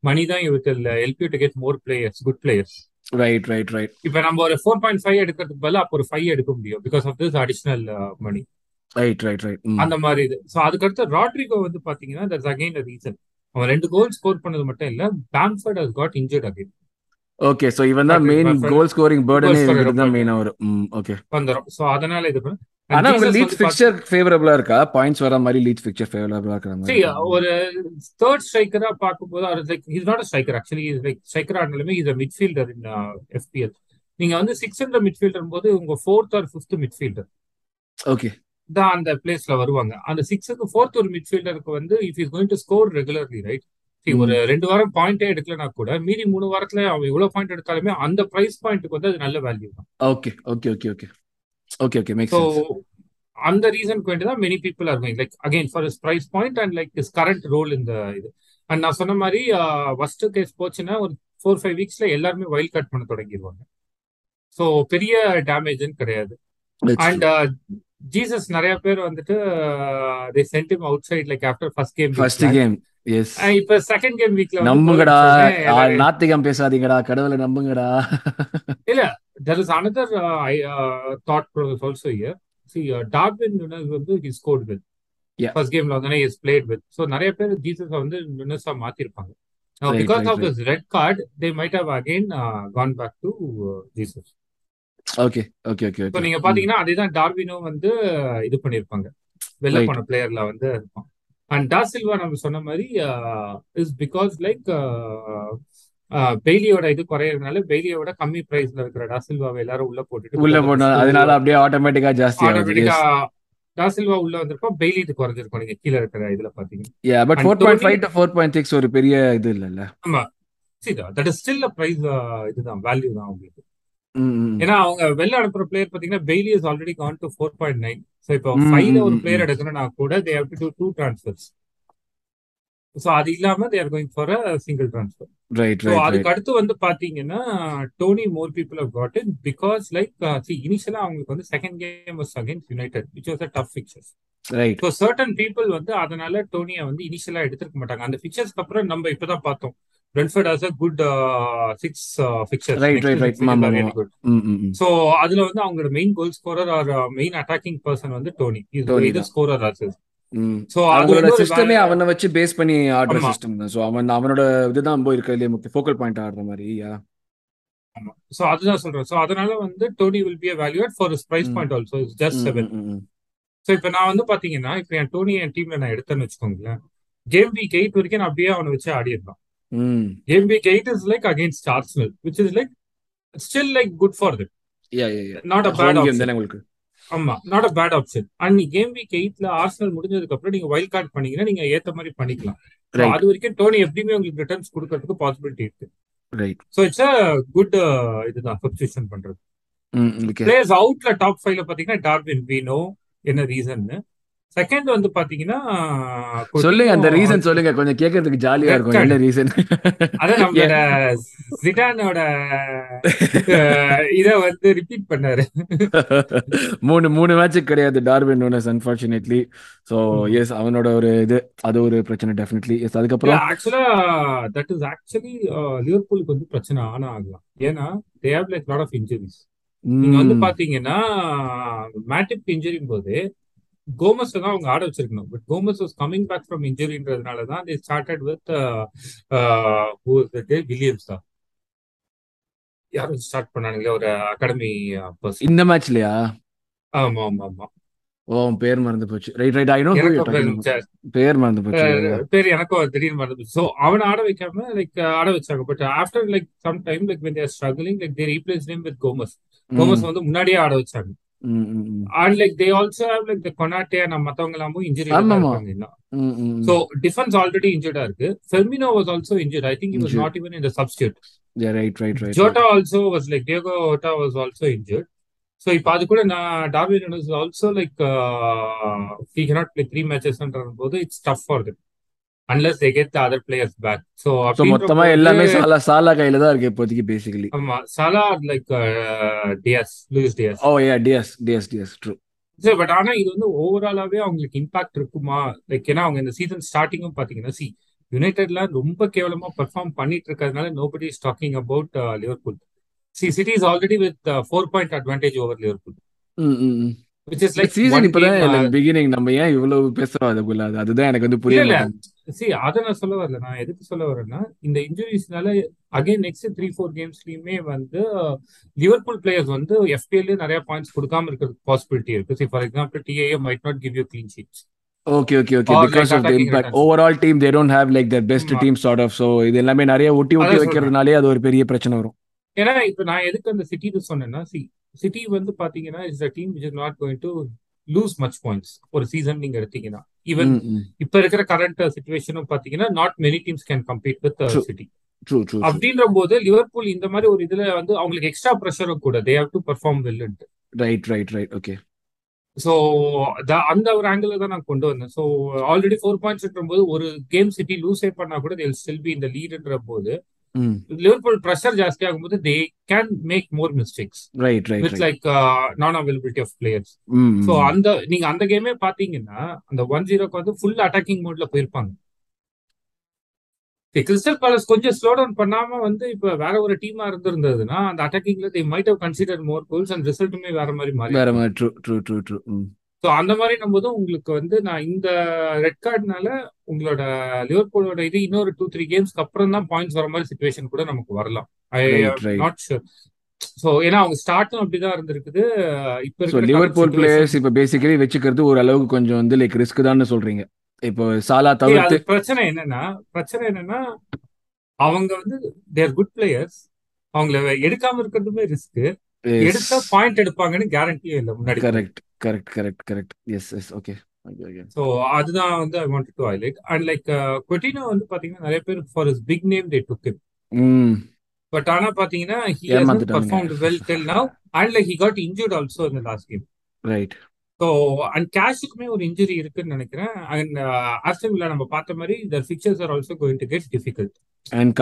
மணி தான் will help you to get more players good players right right right இப்ப நம்ம ஒரு ஃபோர் பாயிண்ட் ஃபைவ் எடுக்கிறதுக்கு பதிலா அப்போ ஒரு ஃபைவ் எடுக்க முடியும் because of this additional money right right right அந்த மாதிரி இது. ஸோ அதுக்கடுத்து ராட்ரிகோ வந்து பாத்தீங்கன்னா தட்ஸ் அகைன் ரீசன் அவன் ரெண்டு கோல் ஸ்கோர் பண்ணது மட்டும் இல்ல Bamford has got injured again okay so இவன் தான் மெயின். கோல் ஸ்கோரிங் பேர்டனே இவருக்கு தான். மெயினா ம் ஓகே வந்துடும் ஸோ அதனால இது ஆனா உங்க லீட்ஸ் பிக்சர் ஃபேவரபிளா இருக்கா? பாயிண்ட்ஸ் வர மாதிரி லீட்ஸ் பிக்சர் ஃபேவரபிளா இருக்கிற மாதிரி ஒரு தேர்ட் ஸ்ட்ரைக்கரா பார்க்கும்போது அவர் like is not striker actually is like striker ஆனாலுமே is a midfielder in FPL நீங்க வந்து சிக்ஸ் ஹண்ட்ரட் மிட்ஃபீல்டர் போது உங்க fourth or fifth midfielder okay தான் அந்த பிளேஸ்ல வருவாங்க. அந்த சிக்ஸுக்கு ஃபோர்த் ஒரு மிட்ஃபீல்டருக்கு வந்து if is going to score regularly right ஒரு ரெண்டு வாரம் பாயிண்டே எடுக்கலனா கூட மீதி மூணு வாரத்துல அவன் இவ்வளவு பாயிண்ட் எடுத்தாலுமே அந்த பிரைஸ் பாயிண்ட்டுக்கு வந்து அது நல்ல வேல்யூ தான். Okay okay okay okay okay okay make அந்த ரீசனுக்கு வேண்டி தான் many people are like again for is price point and like is current role இந்த இது. அண்ட் நான் சொன்ன மாதிரி ஃபர்ஸ்ட் கேஸ் போச்சுன்னா ஒரு ஃபோர் ஃபைவ் வீக்ஸ்ல எல்லாருமே வைல்ட் கட் பண்ண தொடங்கிடுவாங்க ஸோ பெரிய டேமேஜ்னு கிடையாது. அண்ட் ஜீசஸ் நிறைய பேர் வந்துட்டு they sent him outside like after first game first game yes இப்ப செகண்ட் கேம் வீக்ல நம்புங்கடா. நாத்திகம் பேசாதீங்கடா கடவுளை நம்புங்கடா. இல்ல there is another thought process also here see Darwin வந்து ஹி ஸ்கோர்ட் வித். ஃபர்ஸ்ட் கேம்ல வந்து இஸ் பிளேட் வித் ஸோ நிறைய பேர் ஜீசஸ் வந்து நுனஸா மாத்திருப்பாங்க. Because of this red card they might have again gone back to Jesus okay okay okay okay நீங்க பாத்தீங்கன்னா அதேதான் டார்வினும் வந்து இது பண்ணிருப்பாங்க வெளில. போன பிளேயர்ல வந்து இருப்பான் அண்ட் டா சில்வா நம்ம சொன்ன மாதிரி இஸ் பிகாஸ் லைக் பெய்லியோட இது குறையறதுனால பெய்லியோட கம்மி பிரைஸ்ல இருக்கிற டா சில்வாவை எல்லாரும் உள்ள போட்டுட்டு உள்ள போனா அதனால அப்படியே ஆட்டோமேட்டிக்கா ஜாஸ்தி ஆட்டோமேட்டிக்கா டா சில்வா உள்ள வந்திருப்போம் பெய்லி இது குறைஞ்சிருக்கும் நீங்க கீழே இருக்கிற இதுல பாத்தீங்க yeah but four point five to four point six ஒரு பெரிய இது இல்லைல்ல. தட் இஸ் ஸ்டில் பிரைஸ் இதுதான் வேல்யூ தான் உங்களுக்கு. ஏன்னா அவங்க வெளில அனுப்புற பிளேயர் பாத்தீங்கன்னா Bailey is already gone to four point nine so இப்போ ஃபைவ்ல ஒரு பிளேயர். எடுக்கணும்னா கூட they have to do two transfers so அது இல்லாம they are going for a single transfer right so அதுக்கு அடுத்து வந்து பாத்தீங்கன்னா Tony more people have got it because like see இனிஷியலா அவங்களுக்கு வந்து second game was against United which was a tough fixtures right so certain people வந்து அதனால டோனியை வந்து இனிஷியலா எடுத்திருக்க மாட்டாங்க. அந்த ஃபிக்சர்ஸ்க்கு அப்புறம் நம்ம இப்பதான் பார்த்தோம். Brentford has a good six fixtures Right, right, right. ஆமா. குட் சோ அதுல வந்து அவங்களோட main goal scorer or main attacking person வந்து டோனி Tony இது தான். ஸ்கோரர் ஆசஸ் சோ ஒரு சிஸ்டமே அவனை வச்சு பேஸ் பண்ணி ஆடுற ஆமா. சிஸ்டம் தான். ஸோ அவன் அவனோட இதுதான் போய் இருக்கிறதுலே முக்கிய ஃபோக்கல் பாயிண்ட் ஆடுற மாதிரி யா? ஆமா. சோ அதுதான் சொல்றேன். சோ அதனால வந்து Tony will be valued for price ம். Point also just seven so இப்போ நான் வந்து பாத்தீங்கன்னா இப்போ என் டோனி என் டீம்ல நான் எடுத்தேன்னு வச்சுக்கோங்களேன். கேம் வீக் எயிட் வரைக்கும் நான் அப்படியே அவனை வச்சு ஆடிடலாம். Like against Arsenal which is like still like good for them yeah yeah yeah not a home bad உங்களுக்கு? ஆமா not a bad option and game week எயிட்ல ஆர்சனல் முடிஞ்சதுக்கு அப்புறம் நீங்க வைல்ட் கார்டு பண்ணீங்கன்னா நீங்க ஏத்த மாதிரி பண்ணிக்கலாம். அது வரைக்கும் டோனி எப்படியுமே உங்களுக்கு ரிட்டர்ன்ஸ் கொடுக்கறதுக்கு பாசிபிலிட்டி இருக்கு. Right so it's a good இதுதான் சப்ஸ்டியூஷன் பண்றது. பிளேயர்ஸ் அவுட்ல டாப் ஃபைவ்ல பாத்தீங்கன்னா டார்வின் வீனோ என்ன ரீசன்னு செகண்ட் வந்து பாத்தீங்கன்னா சொல்லுங்க அந்த ரீசன் சொல்லுங்க. கொஞ்சம் கேட்கறதுக்கு ஜாலியா இருக்கும். என்ன ரீசன் அதான் நம்மளோட ஜிடானோட இத வந்து ரிப்பீட் பண்ணாரு. மூணு மூணு மேட்ச் கிடையாது. டார்வின் நோனஸ் அன்பார்ச்சுனேட்லி ஸோ ம். எஸ் அவனோட ஒரு இது அது ஒரு பிரச்சனை டெஃபினெட்லி எஸ் அதுக்கப்புறம்? ஆக்சுவலா தட் இஸ் ஆக்சுவலி லிவர்பூலுக்கு வந்து பிரச்சனை ஆனா ஆகலாம் ஏன்னா they have like lot of injuries நீங்க வந்து பாத்தீங்கன்னா மேட்டிக் இன்ஜுரி போது கோமஸ் தான் அவங்க ஆட வச்சிருக்கணும். But Gomez was coming back from இன்ஜுரின்றதுனால தான் தே ஸ்டார்டட் வித் வில்லியம்ஸ் தான். யாரும் ஸ்டார்ட் பண்ணானுங்களே ஒரு அகாடமி பர்சன் இந்த மேட்ச்லயா ஆமா ஆமா ஆமா. ஓ பேர் மறந்து போச்சு. ரைட் ரைட் ஐ நோ பேர் மறந்து போச்சு. பேர் எனக்கும் திடீர்னு மறந்து சோ அவனை ஆட வைக்காம லைக் ஆட வச்சாங்க. But after like some time like when there struggling like they replace name with Gomez Gomez வந்து முன்னாடியே ஆட வச்சாங்க. And like they also have like the Konate நம்ம மத்தவங்க எல்லாமும் ஆமாமா. இருக்காங்க இன்னும் சோ. டிஃபென்ஸ் ஆல்ரெடி இன்ஜுர்டா இருக்கு Firmino was also injured I think he was Injured. not even in the substitute Yeah, right, right, right, right. Jota also was like Diogo Jota was also injured so இப்போ அது கூட நான் Darwin also like he cannot play three மேட்சஸ்ன்ற போது it's tough for them அன்லெஸ் they get the other players back. So So அப்படின்ற மொத்தமா எல்லாமே சாலா சாலா கையில தான் இருக்கு இப்போதைக்கு பேசிக்கலி ஆமா Salah like Diaz Luis Diaz oh yeah Diaz Diaz Diaz true சரி பட் ஆனா இது வந்து ஓவராலாவே அவங்களுக்கு இம்பாக்ட் இருக்குமா? லைக் ஏன்னா அவங்க இந்த சீசன் ஸ்டார்டிங்கும் பாத்தீங்கன்னா சி யுனைடெட்ல ரொம்ப கேவலமா பெர்ஃபார்ம் பண்ணிட்டு இருக்கிறதுனால nobody is talking about Liverpool see City is already with four point advantage over Liverpool which is like season இப்பதான் பிகினிங் நம்ம ஏன் இவ்வளவு பேசுறோம் அதுக்குள்ள? அது அதுதான் எனக்கு வந்து இல்ல புரிய இல்ல. மாட்டேங்குது. சி அதை நான் சொல்ல வரல. நான் எதுக்கு சொல்ல வரேன்னா இந்த இன்ஜுரிஸ்னால அகைன் நெக்ஸ்ட் த்ரீ ஃபோர் கேம்ஸ்லயுமே வந்து லிவர்பூல் பிளேயர்ஸ் வந்து எஃபிஎல்ல நிறைய பாயிண்ட்ஸ் கொடுக்காம இருக்கிறதுக்கு பாசிபிலிட்டி இருக்கு. See for example TA might not give you clean sheets okay okay okay because of the impact overall team they don't have like that best team sort of so இது எல்லாமே நிறைய ஒட்டி ஒட்டி வைக்கிறதுனாலே அது ஒரு பெரிய பிரச்சனை வரும். ஏன்னா இப்ப நான் எதுக்கு அந்த சிட்டி சொன்னேன்னா சி சிட்டி வந்து பாத்தீங்கன்னா is a team is not going to lose much points ஒரு சீசன் நீங்க எடுத்தீங்கன்னா. ஈவன் இப்ப இருக்கிற கரண்ட் சுச்சுவேஷனும் பாத்தீங்கன்னா not many teams can compete with City அப்படின்ற போது லிவர்பூல் இந்த மாதிரி ஒரு இதுல வந்து அவங்களுக்கு எக்ஸ்ட்ரா ப்ரெஷரும் கூட they have to perform வெல்ன்ட்டு right right right okay so அந்த ஒரு ஆங்கிள் தான் நான் கொண்டு வந்தேன். ஸோ ஆல்ரெடி ஃபோர் பாயிண்ட்ஸ் போது ஒரு கேம் சிட்டி லூஸே பண்ணா கூட ஸ்டில் பி இந்த லீடுன்ற போது லிவர்பூல் ப்ரெஷர் ஜாஸ்தி ஆகும்போது they can make more mistakes right right with like non availability of players so அந்த நீங்க அந்த கேமே பாத்தீங்கன்னா அந்த ஒன் ஜீரோக்கு வந்து ஃபுல் அட்டாக்கிங் மோட்ல போயிருப்பாங்க. கிறிஸ்டல் பேலஸ் கொஞ்சம் ஸ்லோ டவுன் பண்ணாம வந்து இப்ப வேற ஒரு டீமா இருந்திருந்ததுன்னா அந்த அட்டாக்கிங்ல they might have consider more goals and ரிசல்ட்டுமே வேற மாதிரி மாறி வேற மாதிரி true true true true so அந்த மாதிரி போது உங்களுக்கு வந்து நான் இந்த ரெட் கார்டுனால உங்களோட லிவர்பூலோட இது இன்னொரு டூ த்ரீ கேம்ஸ்க்கு அப்புறம் தான் பாயிண்ட்ஸ் வர மாதிரி சுச்சுவேஷன் கூட நமக்கு வரலாம். ஐ நாட் ஷூர் ஸோ ஏன்னா அவங்க ஸ்டார்ட்டும் அப்படிதான் இருந்திருக்குது. இப்ப லிவர்பூல் பிளேயர்ஸ் இப்போ பேசிக்கலி வச்சுக்கிறது ஒரு அளவுக்கு கொஞ்சம் வந்து லைக் ரிஸ்க் தான் சொல்றீங்க. இப்போ சாலா தவிர்த்து பிரச்சனை என்னன்னா பிரச்சனை என்னன்னா அவங்க வந்து தேர் குட் பிளேயர்ஸ் அவங்கள எடுக்காம இருக்கிறதுமே ரிஸ்க் எடுத்தா பாயிண்ட் எடுப்பாங்கன்னு கேரண்டியே இல்லை முன்னாடி. Correct correct correct correct yes yes okay so அதுதான் வந்து I want to highlight and like Coutinho வந்து பாத்தீங்கன்னா நிறைய பேர் for is big name they took hmm. But ஆனா பாத்தீங்கன்னா he has performed well till now and like he got injured also இந்த last game right so and கேஷுக்குமே ஒரு injury இருக்குன்னு நினைக்கிறேன். அண்ட் ஆஸ்டன் வில்லா நம்ம பார்த்த மாதிரி the fixtures are also going to get difficult and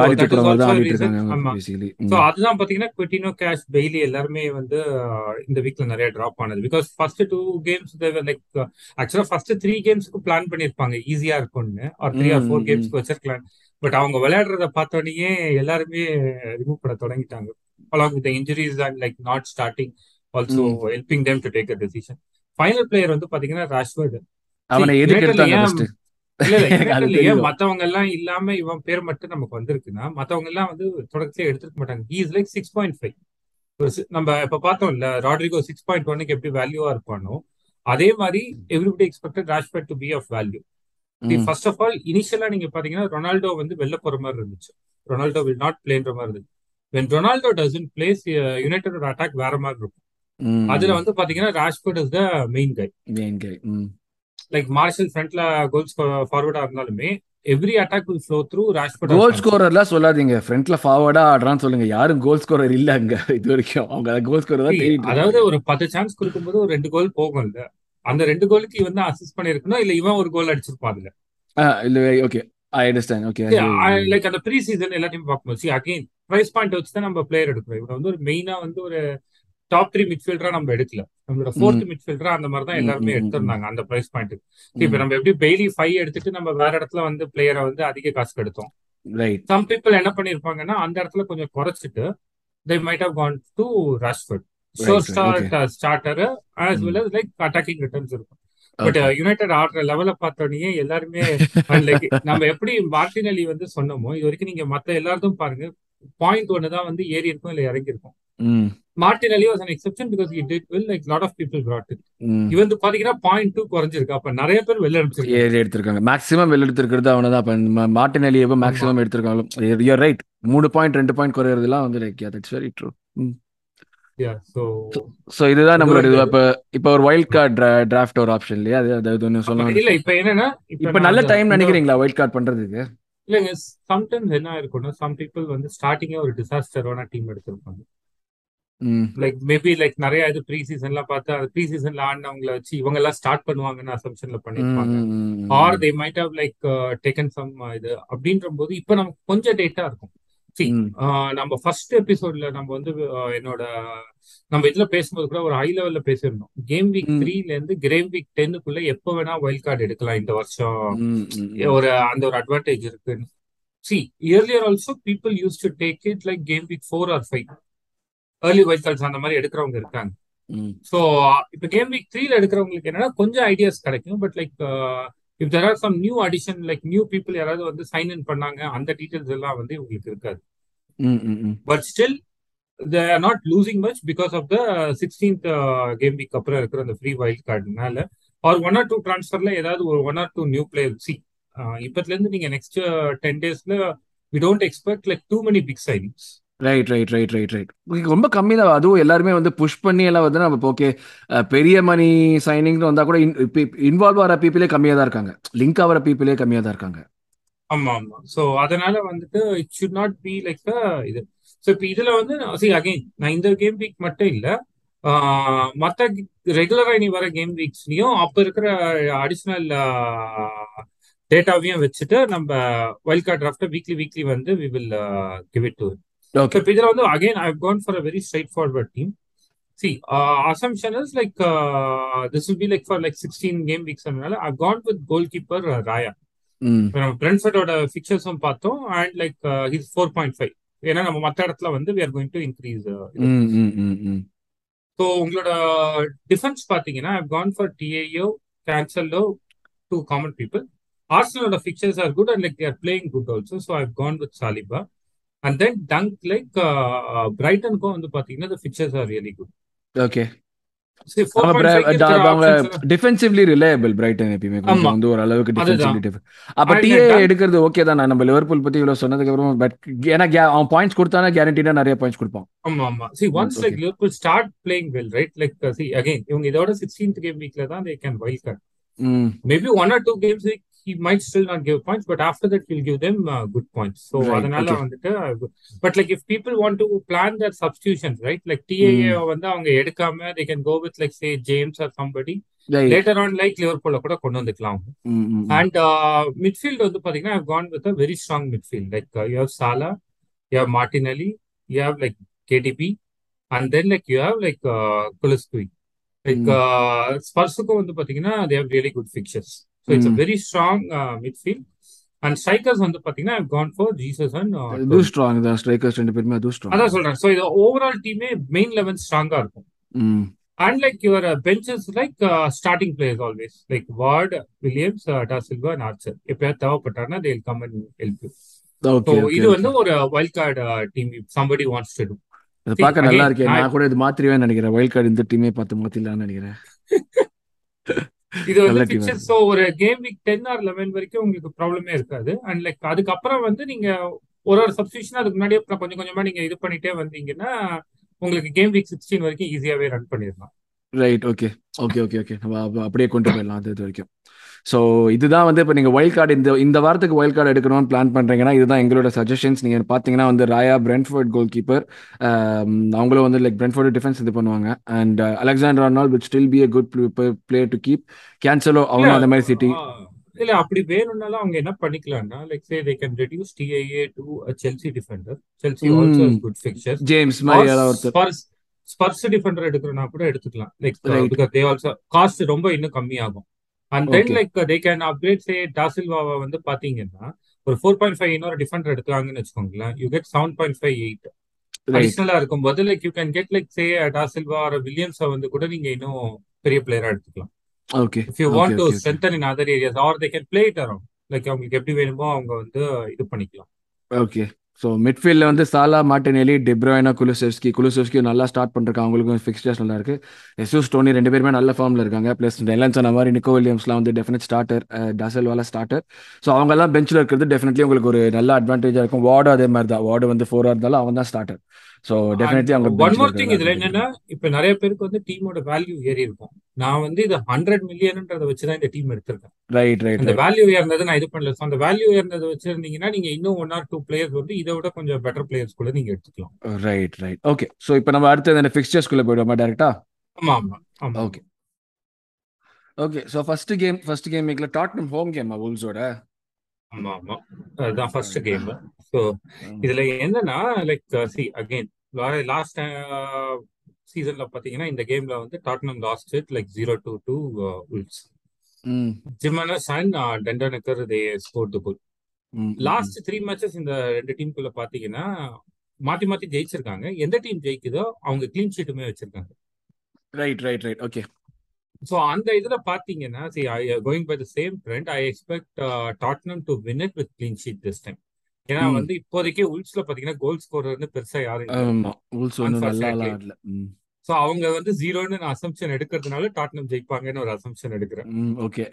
also அதுதான் பாத்தீங்கன்னா குவிட்டினோ cash Bailey எல்லாருமே வந்து ஆஹ், இந்த வீக்ல நிறைய டிராப் ஆனது. Because first two games like ஆக்சுவலா ஃபர்ஸ்ட் த்ரீ கேம்ஸ்க்கு பிளான் பண்ணிருப்பாங்க ஈஸியா இருக்கும்னு. ஆர் த்ரீ ஆர் ஃபோர் கேம்ஸ்க்கு வச்சிருக்கலாம். பட் அவங்க விளையாடுறத பார்த்தோன்னே எல்லாருமே ரிமூவ் பண்ண தொடங்கிட்டாங்க. Along with the injuries and like not starting also ம். helping them to take a decision. Final player வந்து பாத்தீங்கன்னா ராஷ்வர்டு அவனை எதுக்கு எடுத்தாங்க இல்ல இல்ல மத்தவங்க எல்லாம் இல்லாம இவன் பேர் மட்டும் நமக்கு வந்திருக்குன்னா மத்தவங்க எல்லாம் வந்து தொடக்கத்திலே எடுத்துக்க மாட்டாங்க. Is like six point five நம்ம இப்ப பார்த்தோம்ல ராட்ரிகோ சிக்ஸ் பாயிண்ட் ஒன்னுக்கு எப்படி வேல்யூவா இருப்பானோ அதே மாதிரி everybody expected Rashford to be of value first of all இனிஷியலா நீங்க பாத்தீங்கன்னா ரொனால்டோ வந்து வெளில போற மாதிரி இருந்துச்சு. ரொனால்டோ வில் நாட் பிளேன்ற மாதிரி இருந்துச்சு. வென் ரொனால்டோ டசன் பிளேஸ் யுனைடெடோட அட்டாக் வேற மாதிரி இருக்கும். அதுல வந்து பாத்தீங்கன்னா Rashford is the main guy main guy like Martial ஃப்ரண்ட்ல கோல்ஸ் ஃபார்வர்டா இருந்தாலுமே every attack will flow through Rashford goal ஸ்கோரர்லாம் சொல்லாதீங்க. ஃப்ரண்ட்ல ஃபார்வர்டா ஆடுறான்னு சொல்லுங்க. யாரும் கோல் ஸ்கோரர் இல்ல அங்க இது வரைக்கும். அவங்க கோல் ஸ்கோரர் தான் தேடிட்டு அதாவது ஒரு பத்து சான்ஸ் கொடுக்கும்போது ஒரு ரெண்டு கோல் போகும்ல. அந்த ரெண்டு கோலுக்கு இவன் தான் அசிஸ்ட் பண்ணிருக்கணும் இல்ல இவன் ஒரு கோல் அடிச்சிருப்பான் அதுல? இல்ல okay I understand okay like அந்த ப்ரீ சீசன் எல்லாத்தையும் பார்க்கும்போது அகைன் பிரைஸ் பாயிண்ட் வச்சு தான் நம்ம பிளேயர் எடுக்கிறோம். இவன் வந்து ஒரு மெயினா வந்து ஒரு டாப் த்ரீ மிட்ஃபீல்டரா நம்ம எடுக்கல. நம்மளோட ஃபோர்த் மிட்ஃபீல்டரா அந்த மாதிரி தான் எல்லாருமே எடுத்திருந்தாங்க அந்த பிரைஸ் பாயிண்ட் இப்ப நம்ம எப்படி பெய்லி ஃபைவ் எடுத்துட்டு நம்ம வேற இடத்துல வந்து பிளேயரை வந்து அதிக காசுக்கு எடுத்தோம் ரைட் சம் பீப்புள் என்ன பண்ணிருப்பாங்கன்னா அந்த இடத்துல கொஞ்சம் குறைச்சிட்டு they might have gone to Rashford. Sure right right okay start uh, starter as well ம் as like attacking returns இருக்கும். பட் யுனைடெட் ஆடுற லெவல பார்த்தோன்னே எல்லாருமே லைக் நம்ம எப்படி மார்டினலி வந்து சொன்னோமோ இது வரைக்கும் நீங்க மத்த எல்லாருக்கும் பாருங்க பாயிண்ட் ஒன்னு தான் வந்து ஏறி இருக்கும் இல்ல இறங்கி இருக்கும் Martinelli was an exception because he did well like lot of people brought it. ம். இவன் வந்து பாத்தீங்கன்னா பாயிண்ட் டூ குறைஞ்சிருக்கு. அப்ப நிறைய பேர் வெளில ஏறி எடுத்திருக்காங்க. மேக்ஸிமம் வெளில எடுத்திருக்கிறது அவனை தான் இப்போ மார்டின் அலி எப்போ மேக்ஸிமம் எடுத்திருக்காங்க யூஆர் ரைட் மூணு பாயிண்ட் ரெண்டு பாயிண்ட் குறையிறதுலாம் வந்து லைக் தட்ஸ் வெரி ட்ரூ இதுதான் நம்மளோட இது. இப்போ இப்போ ஒரு வைல்ட் கார்டு டிராஃப்ட் ஒரு ஆப்ஷன் இல்லையா? அது ஒன்று ஆமா சொல்லலாம் இல்ல இப்ப என்னன்னா இப்ப நல்ல டைம் நினைக்கிறீங்களா வைல்ட் கார்டு பண்றதுக்கு? இல்லைங்க சம்டைம்ஸ் என்ன இருக்கும்னா சம் பீப்புள் வந்து ஸ்டார்டிங்கே ஒரு டிசாஸ்டரான டீம் எடுத்திருப்பாங்க. லைக் மேபி லைக் நிறைய இது ப்ரீ சீசன்லாம் பார்த்து அது ப்ரீ சீசன்ல ஆடினவங்கள வச்சு இவங்க எல்லாம் ஸ்டார்ட் பண்ணுவாங்கன்னு அசம்ஷன்ல பண்ணிருப்பாங்க or. They might have like taken some இது அப்படின்ற போது இப்போ நமக்கு கொஞ்சம் டேட்டா இருக்கும். சி நம்ம ஃபர்ஸ்ட் எபிசோட்ல நம்ம வந்து என்னோட நம்ம இதுல பேசும்போது கூட ஒரு ஹை லெவல்ல பேசியிருந்தோம். கேம் வீக் த்ரீல இருந்து கேம் வீக் டென்னுக்குள்ள எப்போ வேணா வைல்ட் கார்டு எடுக்கலாம் இந்த வருஷம். ஒரு அந்த ஒரு அட்வான்டேஜ் இருக்குன்னு. See earlier also people used to take it like game week four or five early wild cards அந்த மாதிரி எடுக்கிறவங்க இருக்காங்க. ஸோ இப்போ கேம் வீக் த்ரீல எடுக்கிறவங்களுக்கு என்னன்னா கொஞ்சம் ஐடியாஸ் கிடைக்கும். But like if there are some new addition like new people யாராவது வந்து சைன் இன் பண்ணாங்க அந்த டீடைல்ஸ் எல்லாம் வந்து உங்களுக்கு இருக்காது. But still they are not losing much because of the sixteenth game week அப்புறம் இருக்கிற அந்த ஃப்ரீ வைல்ட் கார்டுனால ஆர் ஒன் ஆர் டூ ட்ரான்ஸ்ஃபர்ல ஏதாவது ஒரு one or two new player see இப்பத்துல இருந்து நீங்க நெக்ஸ்ட் டென் டேஸ்ல we don't expect like too many big signings right right right right right ரொம்ப கம்மி தான். அதுவும் எல்லாருமே வந்து புஷ் பண்ணி எல்லாம் வந்து நம்ம ஓகே பெரிய மணி சைனிங்னு வந்தா கூட இன்வால்வ் ஆகிற பீப்புளே கம்மியாக தான் இருக்காங்க. லிங்க் ஆகிற பீப்புளே கம்மியாக தான் இருக்காங்க. ஆமா ஆமா. சோ அதனால வந்துட்டு it should not be like இது. ஸோ இப்போ இதுல வந்து சி அகைன் நான் இந்த கேம் வீக் மட்டும் இல்ல மற்ற மத்த ரெகுலரா இனி வர கேம் வீக்ஸ்லயும் அப்ப இருக்கிற அடிஷனல் டேட்டாவையும் வச்சுட்டு நம்ம wild card draft weekly weekly வந்து we will give it to வந்து again I gone for a very straightforward team see assumption is like this will be like for like sixteen game weeks அதனால I gone with goalkeeper Raya hmm இப்போ நம்ம பிரென்ஃபர்டோட ஃபிக்சர்ஸும் பார்த்தோம். And like his four point five ஏன்னா நம்ம மற்ற இடத்துல வந்து we are going to increase so உங்களோட டிஃபென்ஸ் பார்த்தீங்கன்னா ஐ கான் ஃபார் டிஏயோ கேன்சல்லோ two common people ஆர்சனலோட fixtures are good and like they're playing good also so I gone with Saliba and then Dunk like பிரைட்டனுக்கும் வந்து பார்த்தீங்கன்னா the fixtures are really good okay defensively reliable Brighton எப்பயுமே. கொஞ்சம் வந்து ஒரு அளவுக்கு அதுதான் defensively அப்ப and TA Dunk எடுக்கிறது ஓகே தான்? நம்ம லிவர்பூல் பத்தி இவ்வளவு சொன்னதுக்கு அப்புறம் பட் ஏன்னா அவன் பாயிண்ட்ஸ் கொடுத்தானா கேரண்டீடா நிறைய பாயிண்ட்ஸ் கொடுப்பான். ஆமா ஆமா. See once like Liverpool start playing well right like see again இவங்க இதோட சிக்ஸ்டீன்த் கேம் வீக்ல தான் they can wild card hmm. Maybe one or two games like, he might still not give points, but after that he'll give them uh, good points. So right அதனால okay வந்துட்டு uh, but like if people want to plan their substitutions, right? Like TAA ம் வந்து அவங்க எடுக்காம they can go with like say James or somebody. Right Later on like லிவர்பூல்ல கூட கொண்டு வந்துக்கலாம் அவங்க. ம் ம் ம் And uh, midfield வந்து பாத்தீங்கன்னா I've gone with a very strong midfield. Like uh, you have Salah, you have Martinelli, you have like KDB, and then like you have like uh, Kulusevski. Like hmm ஸ்பர்ஸுக்கும் வந்து பாத்தீங்கன்னா they have really good fixtures so it's very strong midfield and strikers வந்து பாத்தீங்கன்னா gone for Jesus and Toney strong தான் strikers ரெண்டு பேருமே அதுவும் strong அதான் தான் சொல்றேன். ஸோ இது ஓவரால் டீமே மெயின் லெவன் ஸ்ட்ராங்கா இருக்கும். And like your benches like starting players always like Ward Williams Da Silva and Archer எப்பயாவது தேவைப்பட்டாருன்னா they come and help you so இது வந்து ஒரு wild card team somebody wants to do இது see பார்க்க நல்லா again இருக்கே. நான் கூட இது மாத்திருவேன் நினைக்கிறேன். வைல்ட் கார்டு இந்த டீமே பார்த்து மாத்திடலாம்னு நினைக்கிறேன். இது வந்து பிக்சர் ஸோ ஒரு game week ten or eleven வரைக்கும் உங்களுக்கு ப்ராப்ளமே இருக்காது. அண்ட் லைக் அதுக்கப்புறம் வந்து நீங்க ஒரு ஒரு சப்ஸ்டியூஷன் அதுக்கு முன்னாடியே கொஞ்சம் கொஞ்சமா நீங்க இது பண்ணிட்டே வந்தீங்கன்னா உங்களுக்கு கேம் வீக் சிக்ஸ்டீன் வரைக்கும் ஈஸியாவே ரன் பண்ணிடலாம். Right okay okay okay okay நம்ம அப்ப அப்படியே கொண்டு போயிடலாம் அது இது வரைக்கும். ஸோ இதுதான் வந்து இப்போ நீங்கள் வைல்ட் கார்டு இந்த இந்த வாரத்துக்கு வைல்ட் கார்டு எடுக்கணும்னு பிளான் பண்ணுறீங்கன்னா இதுதான் எங்களோட சஜஷன்ஸ் நீங்கள் பார்த்தீங்கன்னா வந்து ராயா பிரென்ஃபோர்ட் கோல் கீப்பர் அவங்களும் வந்து லைக் பிரென்ஃபோர்ட் டிஃபென்ஸ் இது பண்ணுவாங்க. And Alexander Arnold will still be a good player to keep Cancelo அவனும் அந்த மாதிரி சிட்டி இல்ல அப்படி வேணும்னாலும் அவங்க என்ன பண்ணிக்கலாம்னா like say they can reduce TAA to Chelsea defender Chelsea also good fixtures James மாதிரி ஒருத்தர் ஸ்பர்ஸ் டிஃபெண்டர் எடுக்கிறனா கூட எடுத்துக்கலாம். Like because they also cost ரொம்ப இன்னும் கம்மியாகும். And then like they can upgrade say டாசில்வாவை வந்து பாத்தீங்கன்னா ஒரு ஃபோர் பாயிண்ட் ஃபைவ் இன்னொரு டிஃபெண்டர் எடுக்கிறாங்கன்னு வச்சுக்கோங்களேன். You get seven point five eight அடிஷ்னலா இருக்கும்போது like you can get like say Da Silva ஒரு வில்லியம்ஸை வந்து கூட நீங்க இன்னும் பெரிய பிளேயரா எடுத்துக்கலாம். Okay if you want to strengthen in other areas or they can play it around like அவங்களுக்கு எப்படி வேணுமோ அவங்க வந்து இது பண்ணிக்கலாம். ஓகே ஸோ மிட்ஃபீல்டில் வந்து சாலா மாட்டினெலி டிப்ரோயினா குலுசெவ்ஸ்கி. குலுசெவ்ஸ்கி நல்லா ஸ்டார்ட் பண்ணிருக்காங்க அவங்களுக்கும் ஃபிக்ஸ்டர்ஸ் நல்லா இருக்கு. எஸ்யூஸ் டோனி ரெண்டு பேருமே நல்ல ஃபார்மில் இருக்காங்க. ப்ளஸ் எல்லாம் சொன்ன மாதிரி நிக்கோ வில்லியம்ஸ்லாம் வந்து டெஃபினட் ஸ்டார்டர் டசல் வேலை ஸ்டார்டர் ஸோ அவங்கெல்லாம் பெஞ்சில் இருக்கிறது டெஃபினெட்லி உங்களுக்கு ஒரு நல்ல அட்வான்டேஜாக இருக்கும். வார்டு அதே மாதிரி தான். வார்டு வந்து ஃபோராக இருந்தாலும் அவன் தான் ஸ்டார்டர் ஸோ டெஃபினெட்லி அவங்க ஒன் மோர் திங் இதுல என்னன்னா இப்ப நிறைய பேருக்கு வந்து டீமோட வேல்யூ ஏறி இருக்கும். நான் வந்து இது ஹண்ட்ரட் மில்லியன்ன்றத வச்சுதான் இந்த டீம் எடுத்திருக்கேன். ரைட் ரைட் அந்த வேல்யூ ஏறினது நான் இது பண்ணல. So, அந்த வேல்யூ ஏறினதை வச்சிருந்தீங்கன்னா நீங்க இன்னும் ஒன் ஆர் டூ பிளேயர்ஸ் வந்து இதை விட கொஞ்சம் பெட்டர் பிளேயர்ஸ் கூட நீங்க எடுத்துக்கலாம். ரைட் ரைட் ஓகே ஸோ இப்போ நம்ம அடுத்து அந்த ஃபிக்ஸ்டர்ஸ்குள்ளே போயிடுவோமா டேரெக்டா ஆமா ஆமா ஆமா. Okay okay so first game first game வீக்ல டாட்னம் ஹோம் கேமா உல்ஸோட ஆமா ஆமா. அதுதான் ஃபர்ஸ்ட் கேம் ஸோ இதுல என்னன்னா லைக் சி அகைன் லாஸ்ட் சீசன்ல பாத்தீங்கன்னா இந்த கேம்ல வந்து Tottenham lost it like zero two to Wolves hmm. Jimenez and Dendoncker they score the goal last three matches இந்த ரெண்டு டீமுக்குள்ள பாத்தீங்கன்னா மாத்தி மாத்தி ஜெயிச்சிருக்காங்க. எந்த டீம் ஜெயிக்குதோ அவங்க கிளீன் ஷீட்டுமே வச்சிருக்காங்க. Right right right okay so அந்த இதுல பாத்தீங்கன்னா see I going by the same trend I expect Tottenham to win it with clean sheet this time ஏன்னா வந்து இப்போதைக்கு உல்ஸ்ல பாத்தீங்கன்னா கோல் ஸ்கோரர்னு பெருசா யாரும் ஆடல ஸோ அவங்க வந்து ஜீரோன்னு நான் அசம்ஷன் எடுக்கிறதுனால டாட்னம் ஜெயிப்பாங்கன்னு ஒரு அசம்ஷன் எடுக்கிறேன். Okay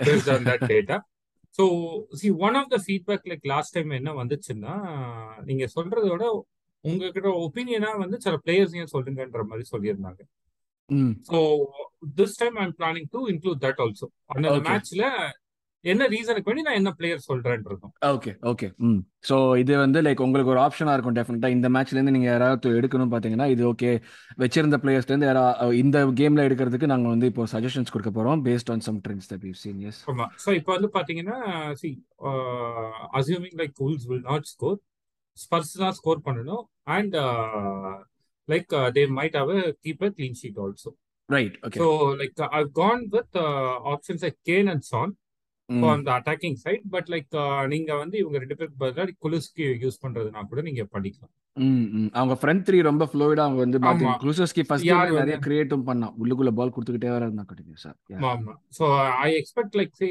data so see one of the feedback like last time என்ன வந்துச்சுன்னா நீங்க சொல்றதை விட உங்ககிட்ட ஒப்பீனியனா வந்து சில பிளேயர்ஸ் ஏன் சொல்லுங்கன்ற மாதிரி சொல்லியிருந்தாங்க. So this time I'm planning to include that also அந்த மேட்ச்ல என்ன ரீசனுக்கு வேண்டி நான் என்ன player சொல்றேன்றதும். Okay okay hmm. So இது வந்து லைக் உங்களுக்கு ஒரு ஆப்ஷனாக இருக்கும் டெஃபினட்டாக இந்த மேட்ச்லேருந்து நீங்கள் யாராவது எடுக்கணும் பார்த்தீங்கன்னா இது ஓகே வச்சிருந்த பிளேயர்ஸ்லேருந்து யாரா இந்த கேமில் எடுக்கிறதுக்கு நாங்கள் வந்து இப்போ சஜஷன்ஸ் கொடுக்க போகிறோம் based on some trends that you seen yes ஆமா. ஸோ இப்போ வந்து பாத்தீங்கன்னா see assuming like Wolves will not score Spurs தான் ஸ்கோர் பண்ணணும் and like they might have keep a clean sheet also right okay so like I gone with options like Kane and Son attacking side but like நீங்க வந்து இவங்க ரெண்டு பேருக்கு பதிலாக குலுஸ்கி use பண்றதுனா கூட நீங்க பண்ணிக்கலாம். ம் ம். அவங்க ஃப்ரண்ட் த்ரீ ரொம்ப ஃப்ளோயிடாக அவங்க வந்து குளூசஸ்கி ஃபர்ஸ்ட் நிறைய கிரியேட்டும் பண்ணான் உள்ளுக்குள்ள பால் கொடுத்துக்கிட்டே வர இருந்தா கண்டினியூஸாக யா ஆமா so I expect like say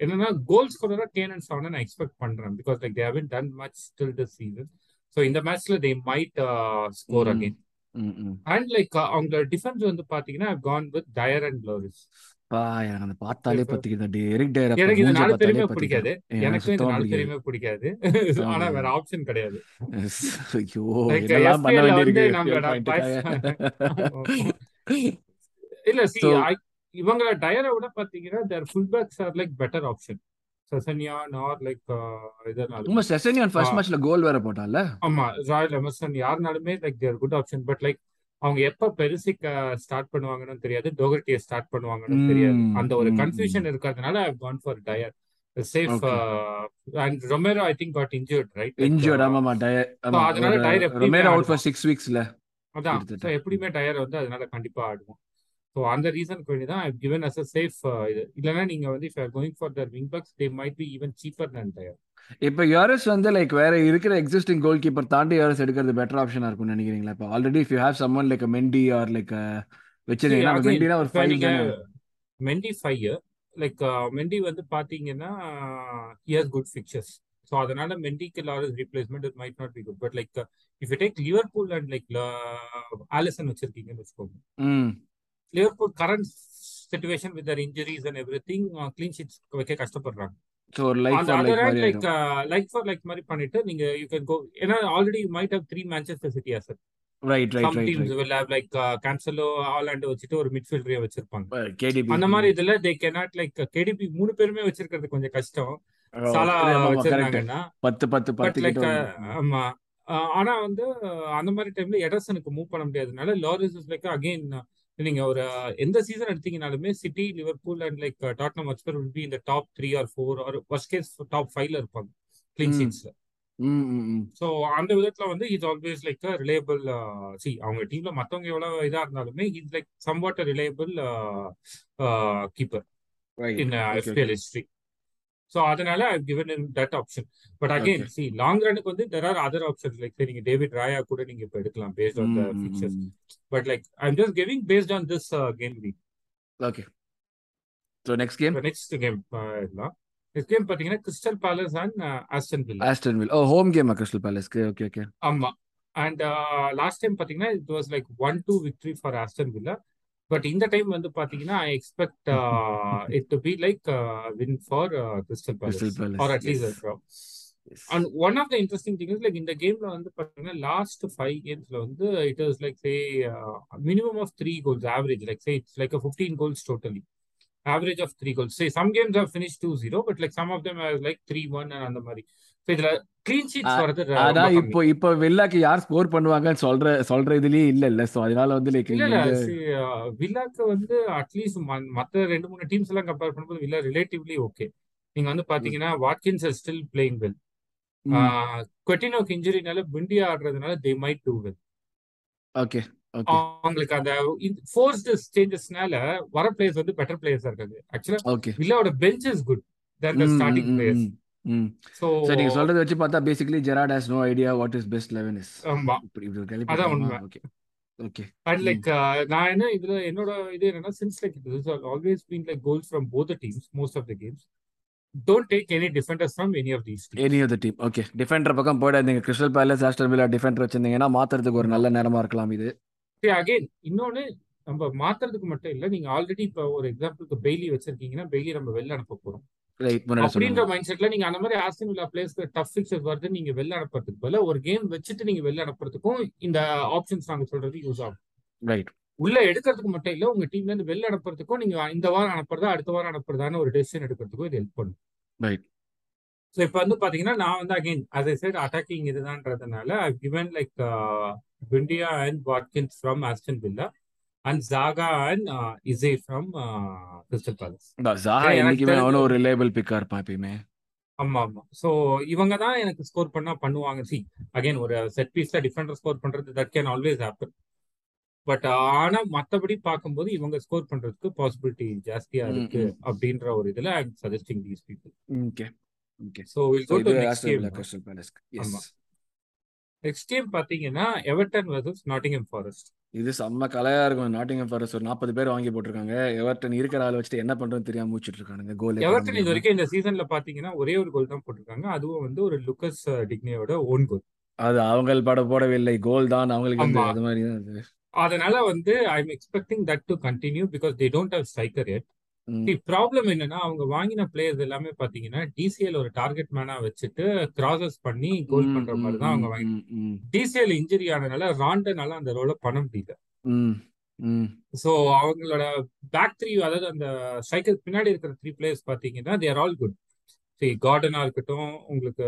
என்னன்னா கோல் ஸ்கோரரா கேன் அண்ட் சான் நான் எக்ஸ்பெக்ட் பண்றேன். Because like they haven't done much still this season so இந்த மேட்ச்ல they might score again and like அவங்க டிஃபென்ஸ் வந்து பாத்தீங்கன்னா gone with Dier and Lloris பா எனக்கு அந்த பார்த்தாலே பத்திக்குது எரிக் டயர் அப்ப எனக்கு மூஞ்ச நாலு பேருமே பிடிக்காது. எனக்கு இந்த நாலு பேருமே பிடிக்காது. ஆனா வேற ஆப்ஷன் கிடையாது. ஐயோ என்னெல்லாம் பண்ண வேண்டியிருக்கு? இல்ல சி இவங்க டயரை விட பாத்தீங்கன்னா their full backs are like better option Sessegnon or like உங்க இதனாலுமே செசனியன் ஃபர்ஸ்ட் மேட்ச்ல கோல் வேற போட்டான்ல? ஆமா Royal Emerson யாருனாலுமே like they're good option but like அவங்க எப்ப பெருசிக் ஸ்டார்ட் பண்ணுவாங்கன்னு தெரியாது. டோகர்டியை ஸ்டார்ட் பண்ணுவாங்கன்னு தெரியாது. அந்த ஒரு கன்ஃபியூஷன் இருக்கிறதுனால I gone for Dier safe and Romero I think got injured right injured ஆமாமா. டயர் அதனால டயர் ரொமேரோ அவுட் ஃபார் ஆடுவான். சிக்ஸ் வீக்ஸ்ல அதான். கிட்டத்தட்ட. எப்படியுமே டயர் வந்து அதனால கண்டிப்பா ஆடுவோம் ஸோ அந்த ரீசனுக்கு வேண்டி தான் கிவன் அஸ் அ சேஃப் இது. இல்லைன்னா நீங்க வந்து if going for the wing backs they might be even cheaper than tyre இப்போ யூஆர்எஸ் வந்து லைக் வேற இருக்கிற எக்ஸிஸ்டிங் கோல் கீப்பர் தாண்டி யூஆர்எஸ் எடுக்கிறது பெட்டர் ஆப்ஷனா இருக்கும்னு நினைக்கிறீங்களா? இப்போ already if you have someone like Mendy or like again மெண்டினா ஒரு five Mendy five like Mendy வந்து பாத்தீங்கன்னா ஹியர்ஸ் குட் ஃபிக்சர்ஸ் ஸோ அதனால மெண்டிக்கு Lloris replacement it might not be good but like if you take Liverpool and like Alisson வச்சிருக்கீங்கன்னு வச்சுக்கோங்க. Liverpool current situation with injuries and everything clean sheets வைக்க கஷ்டப்படுறாங்க. So ஒரு like like like for like மாதிரி பண்ணிட்டு நீங்க you can go ஏன்னா already might have three Manchester City asset right right right teams will have like Cancelo Haaland வச்சுட்டு ஒரு மிட்ஃபீல்டரே வச்சிருப்பாங்க. கேடிபி அந்த மாதிரி இதுல தே கேனாட் லைக் கேடிபி மூணு பேருமே வச்சிருக்கிறது கொஞ்சம் கஷ்டம். சாலா கரெக்ட் வச்சிருந்தாங்கன்னா. பத்து பத்து பத்து லைக் வந்துடும் ஆமா. ஆனா வந்து அந்த மாதிரி டைம்ல எடர்சனுக்கு மூவ் பண்ண முடியாதனால லாரிஸ் லைக் அகைன் நீங்க ஒரு எந்த season எடுத்தீங்கனாலுமே City Liverpool and like Tottenham Hotspur will be இந்த top three or four or first case top ஃபைவ்ல இருப்பாங்க கிளீன் ம். ஸோ அந்த விதத்துல வந்து is always like reliable see அவங்க டீம்ல மத்தவங்க எவ்வளவு இதா இருந்தாலுமே is like somewhat reliable keeper right in FPL history so அதனால I given in that option but again see long ரனுக்கு வந்து there are other options like நீங்க டேவிட் ராயா கூட நீங்க இப்போ எடுக்கலாம் based on the fixtures but like I am just giving based on this game week okay so next game next game எல்லாம் next game பாத்தீங்கன்னா Crystal Palace and Aston Villa Aston Villa home கேமா Crystal பேலஸ்க்கு okay okay ஆமா. And last time பாத்தீங்கன்னா it was like one two victory for Aston Villa but இந்த time வந்து பாத்தீங்கன்னா I expect it to be like win for Crystal Palace or at least and one of the interesting thing is like இந்த கேம்ல வந்து பாத்தீங்கன்னா last five கேம்ஸ்ல வந்து it is like say minimum of three goals average like say it's like fifteen goals totally average of three goals say some games are finish two zero but like some of them like three one அந்த மாதிரி. இதுல அதான் இப்போ இப்போ வில்லாக்கு யார் score பண்ணுவாங்கன்னு சொல்ற சொல்ற இதுலயே இல்ல இல்ல. சோ அதனால வந்து லைக் வில்லாக்கு வந்து அட்லீஸ்ட் மத்த ரெண்டு மூணு டீம்ஸ் எல்லாம் கம்பேர் பண்ணும்போது வில்லா ரிலேட்டிவ்லி ஓகே நீங்க வந்து பாத்தீங்கன்னா Watkins are still playing well கொட்டினோக்கு இன்ஜுரினால பிண்டி ஆடுறதுனால they might do well okay அவங்களுக்கு அந்த ஃபோர்ஸ்டு சேஞ்சஸ்னால வர பிளேயர்ஸ் வந்து பெட்டர் பிளேயர்ஸா இருக்காங்க. ஆக்சுவலா வில்லாவோட bench is good than starting players சரி நீங்க சொல்றதை வச்சு பார்த்தா basically Gerrard has no idea what is best eleven is ஆமா. அதான் உண்மை. ஓகே ஓகே அண்ட் லைக் நான் என்ன இதுல என்னோட இது என்னன்னா since like it always been like goals from both teams most of the games don't take any defenders from any of these any of the team okay defender பக்கம் போயிடாதீங்க. Crystal Palace Aston Villa defender வச்சிருந்தீங்கன்னா மாத்துறதுக்கு ஒரு நல்ல நேரமா இருக்கலாம் இது. Again இன்னொன்னு நம்ம மாத்துறதுக்கு மட்டும் இல்ல நீங்க ஆல்ரெடி இப்போ ஒரு எக்ஸாம்பிளுக்கு பெய்லி வச்சிருக்கீங்கன்னா பெய்லி நம்ம வெளில அனுப்ப போறோம். அப்படின்ற சொன்னாங்க மைண்ட் செட்ல நீங்க அந்த மாதிரி ஆஸ்டன் வில்லா பிளேஸ்க்கு டஃப் வருது. நீங்க வெளில அனுப்புறதுக்கு பதிலா ஒரு கேம் வச்சுட்டு நீங்க வெளில அனுப்புறதுக்கும் இந்த ஆப்ஷன்ஸ் நாங்க சொல்றது யூஸ் ஆகும். ரைட் உள்ள எடுக்கிறதுக்கு மட்டும் இல்ல உங்க டீம்ல இருந்து வெளில அனுப்புறதுக்கும் நீங்க இந்த வாரம் அனுப்புறதா அடுத்த வாரம் அனுப்புறதான்னு ஒரு டெசிஷன் எடுக்கிறதுக்கும் இது ஹெல்ப் பண்ணும். ரைட் ஸோ இப்போ வந்து பாத்தீங்கன்னா நான் வந்து again as I said attacking இதுதான்றதுனால I given like Buendia and Watkins from Aston Villa and Zaha and Eze from Crystal Palace எனக்கு என்னைக்குமே அவனும் ஒரு ரிலேபிள் பிக்கா இருப்பான் எப்பயுமே. ஆமா ஆமா. ஸோ இவங்க தான் எனக்கு ஸ்கோர் பண்ணா பண்ணுவாங்க. சி அகைன் ஒரு செட் பீஸ்ல டிஃபெண்டர் ஸ்கோர் பண்றது that can always happen but ஆனா மத்தபடி பார்க்கும்போது இவங்க ஸ்கோர் பண்றதுக்கு பாசிபிலிட்டி ஜாஸ்தியா இருக்கு அப்படின்ற ஒரு இதுல I suggesting these people okay okay so will go to next game Crystal ஆமா. எஸ் நெக்ஸ்ட் கேம் பாத்தீங்கன்னா எவர்டன் வர்சஸ் நாட்டிங்ஹாம் ஃபாரஸ்ட் இது செம்ம கலையா இருக்கும். நாட்டிங்ஹாம் ஃபாரஸ்ட் ஒரு நாற்பது பேர் வாங்கி போட்டிருக்காங்க. எவர்டன் இருக்கிற ஆள் வச்சுட்டு என்ன பண்றதுன்னு தெரியாம மூச்சிட்டு இருக்கானுங்க. கோலே எவர்டன் இது வரைக்கும் இந்த சீசன்ல பாத்தீங்கன்னா ஒரே ஒரு கோல் தான் போட்டிருக்காங்க. அதுவும் வந்து ஒரு லுக்கஸ் டிக்னியோட ஓன் கோல் அது அவங்க பட போடவில்லை. கோல் தான் அவங்களுக்கு வந்து அது மாதிரி தான் அது. அதனால வந்து I am expecting that to continue because they don't have striker yet problem என்னன்னா அவங்க வாங்கின பிளேயர்ஸ் எல்லாமே பாத்தீங்கன்னா டிசிஎல் ஒரு டார்கெட் மேனா வச்சுட்டு கிராசஸ் பண்ணி கோல் பண்ற மாதிரி தான் அவங்க வாங்கி டிசிஎல் இன்ஜுரி ஆனனால ராண்டனால அந்த ரோலை பண்ண முடியல. ஸோ அவங்களோட பேக் த்ரீ அதாவது அந்த ஸ்ட்ரைக்கர் பின்னாடி இருக்கிற த்ரீ பிளேயர்ஸ் பாத்தீங்கன்னா தேர் ஆல் குட் சரி கார்டனா இருக்கட்டும் உங்களுக்கு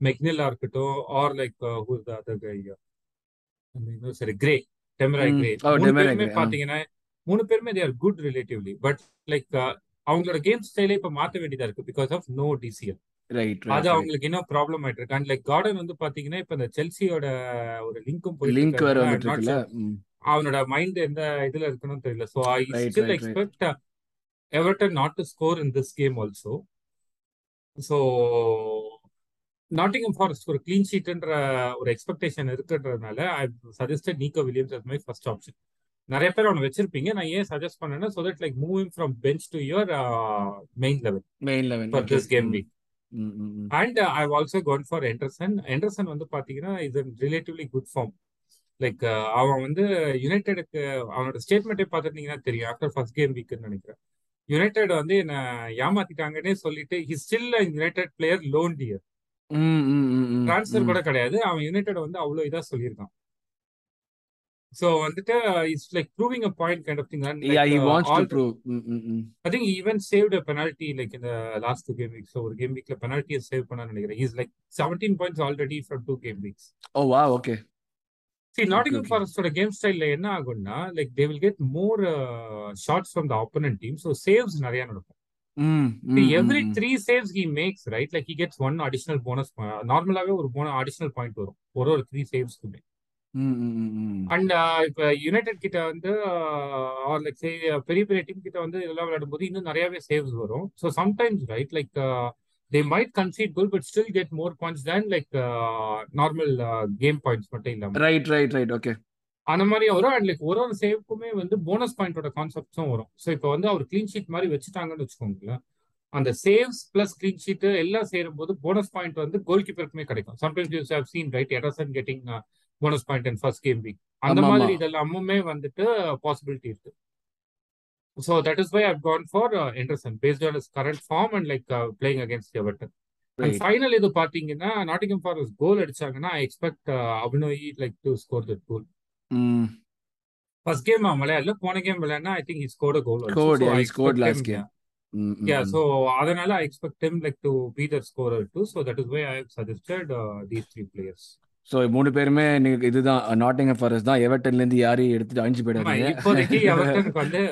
மெக்னிலா இருக்கட்டும் or like who's the other சரி கிரே டெமராய் கிரே பாத்தீங்கன்னா மூணு பேருமே they're good relatively but like அவங்களோட கேம் ஸ்டைலே இப்ப மாத்த வேண்டியதா இருக்கு பிகாஸ் ஆஃப் நோ டிசிஎல் அது அவங்களுக்கு இன்னும் ப்ராப்ளம் ஆயிட்டு இருக்கு அண்ட் லைக் கார்டன் வந்து பாத்தீங்கன்னா இப்ப இந்த செல்சியோட ஒரு லிங்க்கும் போயிட்டு லிங்க் வேற இருக்கிறதுனால ஐம் வந்துட்டு நாட் இருக்குல்ல? ஷூர் ம். அவனோட மைண்ட் எந்த இதுல இருக்குன்னு தெரியல. So I still expect Everton not to score in this game also so Nottingham Forest ஒரு கிளீன் ஷீட்ன்ற ஒரு எக்ஸ்பெக்டேஷன் இருக்குன்றதுனால I suggested Neco Williams as my first option நிறைய பேர் அவனை வச்சிருப்பீங்க. நான் ஏன் சஜஸ்ட் பண்ணேன்னா so that like moving from bench to your main level main eleven for this game week and I also gone for Henderson Henderson வந்து பாத்தீங்கன்னா is relatively good form like அவன் வந்து யுனைடெடுக்கு அவனோட ஸ்டேட்மெண்ட்டே பார்த்துருந்தீங்கன்னா தெரியும். ஆஃப்டர் ஃபர்ஸ்ட் கேம் வீக்னு நினைக்கிறேன். United வந்து என்ன ஏமாத்திட்டாங்கன்னே சொல்லிட்டு he still United player loan deal transfer கூட கிடையாது. அவன் யுனைடெட் வந்து அவ்வளோ இதா சொல்லியிருக்கான். ஸோ வந்துட்டு it's like proving a point kind of thing yeah like he wants to prove I think even saved penalty like இந்த லாஸ்ட் டூ கேம் வீக்ஸ் ஒரு கேம் வீக்ல பெனால்ட்டியை சேவ் பண்ணான்னு நினைக்கிறேன். Is like seventeen points already from two game weeks oh wow okay see Nottingham okay ஃபாரஸ்டோட game ஸ்டைல்ல என்ன ஆகும்னா like they will get more shots from the opponent team so saves நிறைய நடக்கும். ம் See, ம் ம் every ம் three saves he makes, right? Like he gets one additional bonus. நார்மலாவே ஒரு போன அடிஷனல் பாயிண்ட் வரும். ஒரு ஒரு த்ரீ சேவ்ஸ்க்குமே அண்ட் இப்ப யுனைடெட் கிட்ட வந்து ஆர் லைக் பெரிய பெரிய டீம் கிட்ட வந்து இதெல்லாம் விளையாடும்போது இன்னும் நிறையவே சேவ்ஸ் வரும். So sometimes right like they might concede goal but still get more points than like normal game points மட்டும் இல்லாம. ரைட் ரைட் ரைட் ஓகே அந்த மாதிரி வரும். அண்ட் லைக் ஒரு ஒரு சேவுக்குமே வந்து போனஸ் பாயிண்டோட கான்செப்ட்ஸும் வரும். ஸோ இப்போ வந்து அவர் க்ளீன் ஷீட் மாதிரி வச்சுட்டாங்கன்னு வச்சுக்கோங்களேன். அந்த சேவ்ஸ் பிளஸ் கிளீன் ஷீட் எல்லாம் சேரும் போது போனஸ் பாயிண்ட் வந்து கோல் கீப்பருக்குமே கிடைக்கும். Sometimes you have seen right Ederson getting bonus point in first game week அந்த மாதிரி இதெல்லாமுமே வந்துட்டு பாசிபிலிட்டி இருக்கு. So that is why I've gone for Henderson based on is current form and like playing against Everton and final இது பாத்தீங்கன்னா Nottingham Forest goal அடிச்சாங்கன்னா I expect Awoniyi like to score that goal first game அவன் விளையாடல போன game விளையாடினா I think he scored goal also scored he scored last game yeah so அதனால I expect him like to be that scorer too so that is why I have suggested these three players so மூணு பேருமே நீங்க இதுதான் Nottingham forest தான். எவர்டன்ல இருந்து யாரையும் எடுத்துட்டு அழிஞ்சு போயிடாதீங்க. இப்போதைக்கு எவர்டனுக்கு வந்து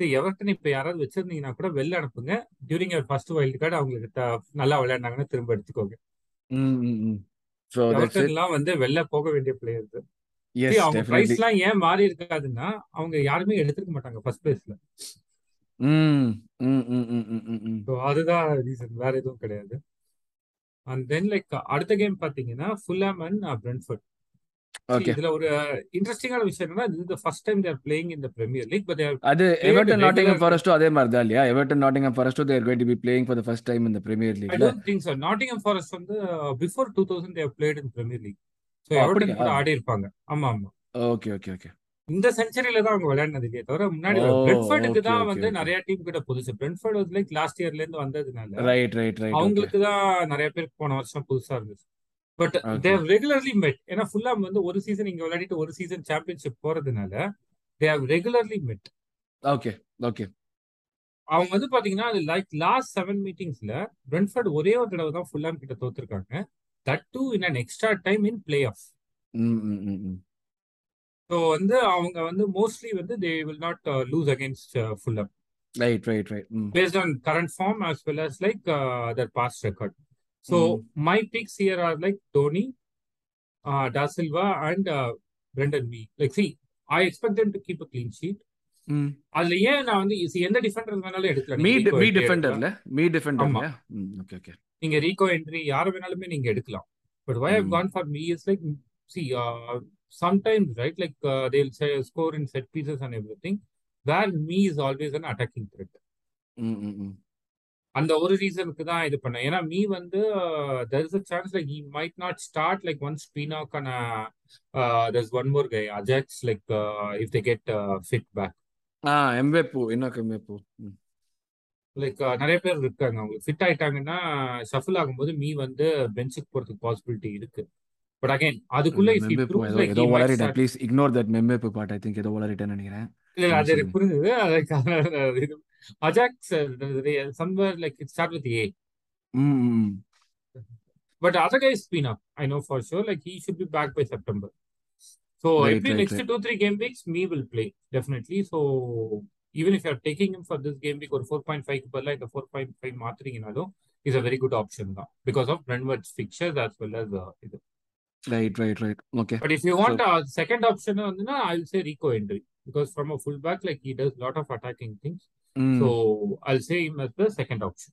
எவர்டன் இப்ப யாராவது வச்சிருந்தீங்கன்னா கூட வெளில அனுப்புங்க. During our first wild card அவங்களுக்கு நல்லா விளையாண்டாங்கன்னா திரும்ப எடுத்துக்கோங்க. ஸோ எவர்டன்லாம் வந்து வெளில போக வேண்டிய எஸ் அவங்க பிரைஸ்லாம் ஏன் மாறி இருக்காதுன்னா அவங்க யாருமே எடுத்துக்க மாட்டாங்க ஃபர்ஸ்ட் பிளேஸ்ல அதுதான் ரீசன் வேற எதுவும் கிடையாது. அண்ட் தென் லைக் அடுத்த கேம் பாத்தீங்கன்னா ஃபுல்லாம் அண்ட் பிரென்ஃபர்ட் ஓகே இதுல ஒரு இன்ட்ரெஸ்டிங்கான விஷயம் என்னன்னா இது first time they're playing in the Premier League but they're அது எவர்டன் நாட்டிங்ஹாம் ஃபாரஸ்ட்டும் அதே மாதிரி தான் இல்லையா Everton Nottingham ஃபாரஸ்ட்டும் they're going to be playing for the first time இந்த Premier I லீக்ல don't think so Nottingham Forest வந்து before two thousand they've played in Premier League oh Everton கூட ஆடி இருப்பாங்க ஆமா ஆமா. ஓகே ஓகே ஓகே இந்த செஞ்சுரியில தான் அவங்க விளையாடினது இல்லையே தவிர முன்னாடி பிரெட்ஃபர்டுக்கு தான் வந்து நிறைய டீம் கிட்ட புதுசு. பிரெட்ஃபர்ட் வந்து லைக் லாஸ்ட் இயர்ல இருந்து வந்ததுனால ரைட் ரைட் ரைட் அவங்களுக்கு தான் நிறைய பேருக்கு போன வருஷம் புதுசா இருந்துச்சு. பட் தேவ் ரெகுலர்லி மெட் ஏன்னா ஃபுல்லா வந்து ஒரு சீசன் இங்க விளையாடிட்டு ஒரு சீசன் சாம்பியன்ஷிப் போறதுனால they've regularly met okay okay அவங்க வந்து பாத்தீங்கன்னா அது லைக் லாஸ்ட் செவன் மீட்டிங்ஸ்ல பிரென்ஃபர்ட் ஒரே ஒரு தடவை தான் ஃபுல்லாம் கிட்ட தோத்துருக்காங்க. That too in an extra time in play off so வந்து அவங்க வந்து மோஸ்ட்லி வந்து they will not lose against Fulham right right right hmm based on current form as well as like uh, their past record. So ம் my picks here are like Tony, uh, Da Silva, and uh, Brendan Me. Like, see, I expect them to keep a clean sheet. ம் அதுல ஏன் நான் வந்து எந்த defender வேணாலும் எடுக்கலாம். Mee Mee டிஃபெண்டர்ல மீ ம் ஓகே ஓகே நீங்க ரீகோ என்ட்ரி யார வேணாலுமே நீங்க எடுக்கலாம். But why have hmm gone for Mee is like see sometimes right like they will score in set pieces and everything where Mee is always an attacking threat hmm hmm hmm அந்த ஒரு ரீசனுக்கு தான் இது பண்ணேன். ஏன்னா me வந்து there is a chance like he might not start like once பீனாக்கான there's one more guy Ajax like if they get fit back ah Mbeumo என்ன எம்பேப்பு hmm. Like நிறைய பேர் இருக்காங்க. அவங்களுக்கு ஃபிட் ஆயிட்டாங்கன்னா ஷஃபிள் ஆகும்போது மீ வந்து பெஞ்சுக்கு போறதுக்கு பாசிபிலிட்டி இருக்கு. பட் அகைன் அதுக்குள்ள இஃப் ஹி ஏதோ like he வளரிட்டேன் please ignore that Mbappe part I think ஏதோ வளரிட்டேன்னு நினைக்கிறேன் இல்ல ம் அது எனக்கு புரிஞ்சுது லைக் இது Ajax somewhere like it start with A hmm hmm hmm But other guys spin up. I know for sure. Like he should be back by September. So right every right next right two three game weeks, me will play definitely. So even if you're taking him for this game week or 4.5 பதிலா இந்த 4.5 மாத்துறீங்கனாலும் is a very good option தான் because of Brentford's fixtures as well as uh, இது. Right right right okay But if you so want a second option வந்துனா I'll say Rico Henry because from a fullback like he does lot of attacking things. So ம் I'll say him as the second option.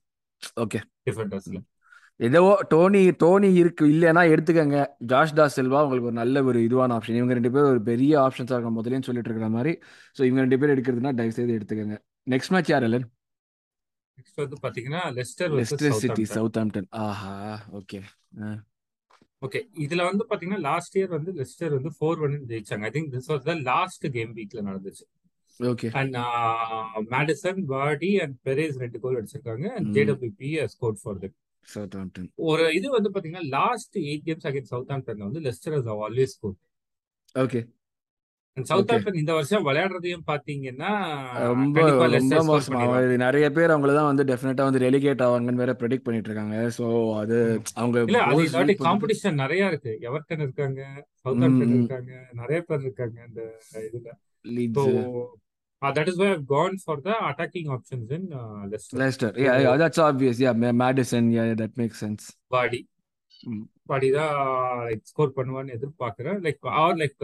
Okay defendersல. ஏதோ Toney Dhoni இருக்கு இல்லைன்னா எடுத்துக்கங்க. Josh Das Selva உங்களுக்கு ஒரு நல்ல ஒரு இதுவான ஆப்ஷன் இவங்க ரெண்டு பேரும் ஒரு பெரிய ஆப்ஷன்ஸாக இருக்கும் முதலேன்னு சொல்லிட்டு இருக்கிற மாதிரி. ஸோ இவங்க ரெண்டு பேர் எடுக்கிறதுனா தயவு செய்து எடுத்துக்கங்க. நெக்ஸ்ட் மேட்ச் யார் இல்லன் நெக்ஸ்ட் வந்து பாத்தீங்கன்னா Leicester Leicester City. Southampton ஆஹா ஓகே ஓகே இதுல வந்து பாத்தீங்கன்னா லாஸ்ட் இயர் வந்து லெஸ்டர் வந்து ஃபோர் ஒன் ஜெயிச்சாங்க. I think this was the last game வீக்ல நடந்துச்சு. Okay and Maddison Vardy and Perez ரெண்டு கோல் அடிச்சிருக்காங்க. அண்ட் ம். ஜேடபிள்யூபி ஸ்கோர் ஃபார் தட் ஒரு இது வந்து பாத்தீங்கன்னா last eight games again Southampton வந்து Leicester has always score okay Southampton இந்த வருஷம் விளையாடுறதையும் பாத்தீங்கன்னா ரொம்ப மோசமா நிறைய பேர் அவங்கள தான் வந்து டெஃபினட்டா வந்து ரெலிகேட் ஆவாங்கன்னு வேற ப்ரெடிக்ட் பண்ணிட்டு இருக்காங்க. ஸோ அது. அவங்க காம்படிஷன் நிறைய இருக்கு. எவர்டன் இருக்காங்க சவுத் ம் இருக்காங்க நிறைய பேர் இருக்காங்க இந்த இதுல. Uh, that is why I've gone for the attacking options in uh, Leicester. Maddison yeah that makes sense Vardy, Vardy தான் like score பண்ணுவான்னு எதிர்பார்க்கிறேன். Like or like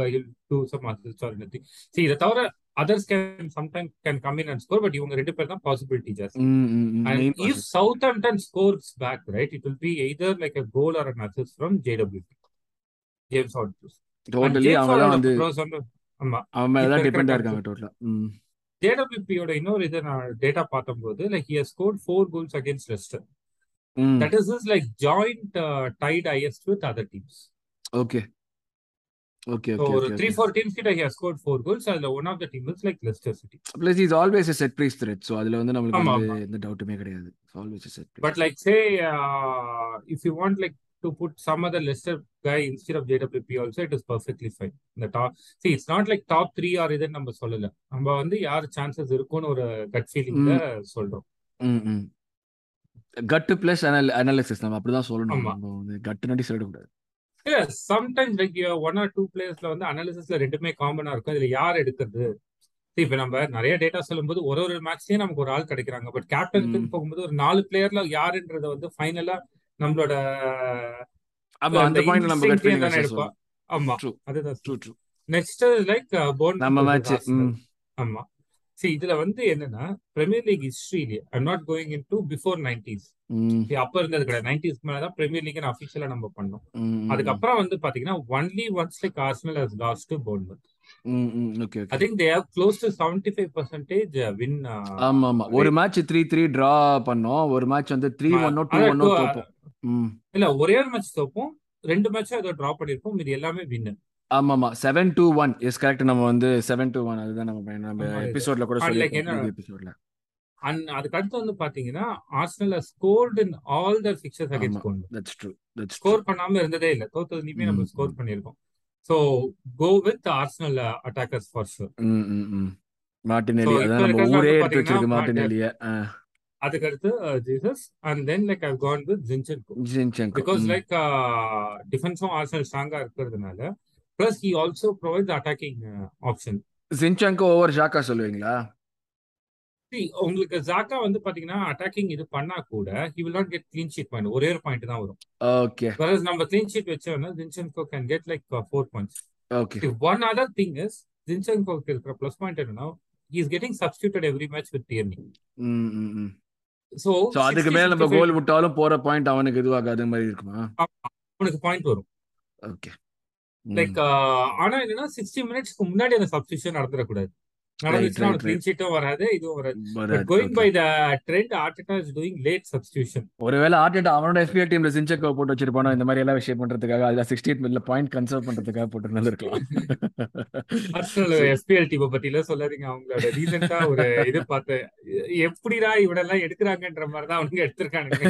do some assist or anything see இதை தவிர others can sometime can come in and score but இவங்க ரெண்டு பேர் தான் possibility ஜாஸ்தி main and if possible Southampton scores back right it will be either like a goal or an assist from JWP James Ward-Prowse and totally James அவங்க தான் வந்து Ward-Prowse வந்து ஆமா. அவன் மேல இப்ப தான் இருக்கிற டிபெண்டா கன்செப்ட் இருக்காங்க டோட்டலா ம். ஜேடபிள்யூபியோட இன்னொரு இதை நான் data பார்த்தம்போது like he scored four goals against Leicester hmm that is is like joint tight is with other teams okay okay so okay ஒரு okay three okay four teams கிட்ட ஹி ஸ்கோர்ட் ஃபோர் கோல்ஸ் அதுல one of the team is like Leicester City plus is always a set piece threat so அதில் வந்து நம்மளுக்கு ஆமா வந்து ஆமா எந்த டவுட்டுமே கிடையாது always a set piece but like say if you want like to put some other Leicester guy instead of JWP also it is perfectly fine இந்த top C it's not like top three or இதுன்னு நம்ம சொல்லல நம்ம வந்து யார் chances இருக்கும்னு ஒரு cut ஃபீலிங்ல ம் சொல்றோம் ம் ம் கட்டு ப்ளஸ் அனல் அனாலிசிஸ் நம்ம அப்படிதான் சொல்லணும். நம்ம கட்டு நடி இல்ல sometimes like one or two பிளேயர்ஸ்ல வந்து அனாலிசிஸ்ல ரெண்டுமே காமனா இருக்கும். இதுல யார் எடுக்கிறது? See, இப்ப நம்ம நிறைய டேட்டா சொல்லும்போது ஒரு ஒரு மேட்ச்லயும் நமக்கு ஒரு ஆள் கிடைக்கிறாங்க. பட் ம். போகும்போது ஒரு நாலு பிளேயர்ல யாருன்றத வந்து ஃபைனலா நம்மளோட ஆமா கட் அதுதான். நெக்ஸ்ட் லைக் நம்ம மேட்ச் ம். ஆமா. சி இதுல வந்து என்னன்னா premier league ஹிஸ்டரியிலே I'm not going in to before nineties அப்ப இருந்தது கிடையாது. நைன்டிஸ்க்கு மேலதான் பிரீமியர் லீக் அஃபிஷியலா நம்ம பண்ணோம். அதுக்கப்புறம் வந்து பாத்தீங்கன்னா only once like Arsenal has lost to Bournemouth I think they have close to seventy five percentage win ஆமா ஆமா. ஒரு மேட்ச் த்ரீ த்ரீ டிரா பண்ணோம். ஒரு மேட்ச் வந்து த்ரீ ஒன்னோ டூ அதான் ஒன்னோ two- தோப்போம். ம். இல்ல ஒரே ஒரு மேட்ச் தோப்போம். ரெண்டு மேட்சும் ஏதோ டிரா பண்ணிருப்போம் இது எல்லாமே வின் ஆமா ஆமா seven two one yes correct நம்ம வந்து செவன் டூ ஒன் அதுதான் நம்ம நம்ம எபிசோட்ல கூட ப்ரீவியஸ் எபிசோட்ல அண்ட் அதுக்கு அடுத்து வந்து பாத்தீங்கன்னா Arsenal scored in all their fixtures ஆமா against Bournemouth that's true that's score பண்ணாம இருந்ததே இல்ல. தோத்ததுலயுமே நம்ம ம் ஸ்கோர் ம் பண்ணியிருக்கோம். So go with Arsenal attackers for sure hmm hmm hmm. So Martinelli இப்போ அதான் நம்ம ஊரே எடுத்து வச்சிருக்கு மார்ட் மார்டினெல்லிய. அதுக்கு அடுத்து Jesus and then like I gone with Zinchenko Zinchenko because like டிஃபென்ஸும் Arsenal ஸ்ட்ராங்கா இருக்கிறதுனால plus he also provide attacking option Zinchenko over Xhaka சொல்லுவீங்களா? உங்களுக்கு ஜாக்கா வந்து பாத்தீங்கன்னா அட்டாக்கிங் இது பண்ணா கூட he will not get clean sheet point ஒரே ஒரு பாயிண்ட் தான் வரும். ஓகே whereas நம்ம கிளீன் ஷீட் வச்சோம்னா Zinchenko can get like four points okay one other thing is ஜின்சென்கோக்கு இருக்கிற ப்ளஸ் பாயிண்ட் என்னன்னா he is getting substituted every match with Tierney. ம் hmm ம். So ஸோ அதுக்கு 60, மேல நம்ம 65 கோல் விட்டாலும் போற பாயிண்ட் அவனுக்கு இதுவாகாத மாதிரி இருக்குமா? அவனுக்கு பாயிண்ட் வரும். ஓகே லைக் ஆனா என்னன்னா சிக்ஸ்டி மினிட்ஸ்க்கு முன்னாடி அந்த சப்ஸ்டியூஷன் நடந்துடக்கூடாது. நடந்துச்சுன்னா க்ளீன் ஷீட்டும் வராது இதுவும் வராது. Going by the trend Arteta is doing late substitution ஒருவேளை ஆர்டேட்டா அவனோட எஃபிஎல் டீம்ல சின்செக்கோ போட்டு வச்சிருப்பானோ இந்த மாதிரி எல்லாம் விஷயம் பண்றதுக்காக அதுல சிக்ஸ்டி எயிட் மில்ல பாயிண்ட் கன்சர்வ் பண்றதுக்காக போட்டு ஆர்சனல் எஸ்பிஎல் டீமை பத்தி எல்லாம் சொல்லாதீங்க. அவங்களோட ரீசெண்டா ஒரு இது பார்த்தேன் எப்படிடா இவடெல்லாம் எடுக்கிறாங்கன்ற மாதிரி தான் அவங்க எடுத்திருக்கானுங்க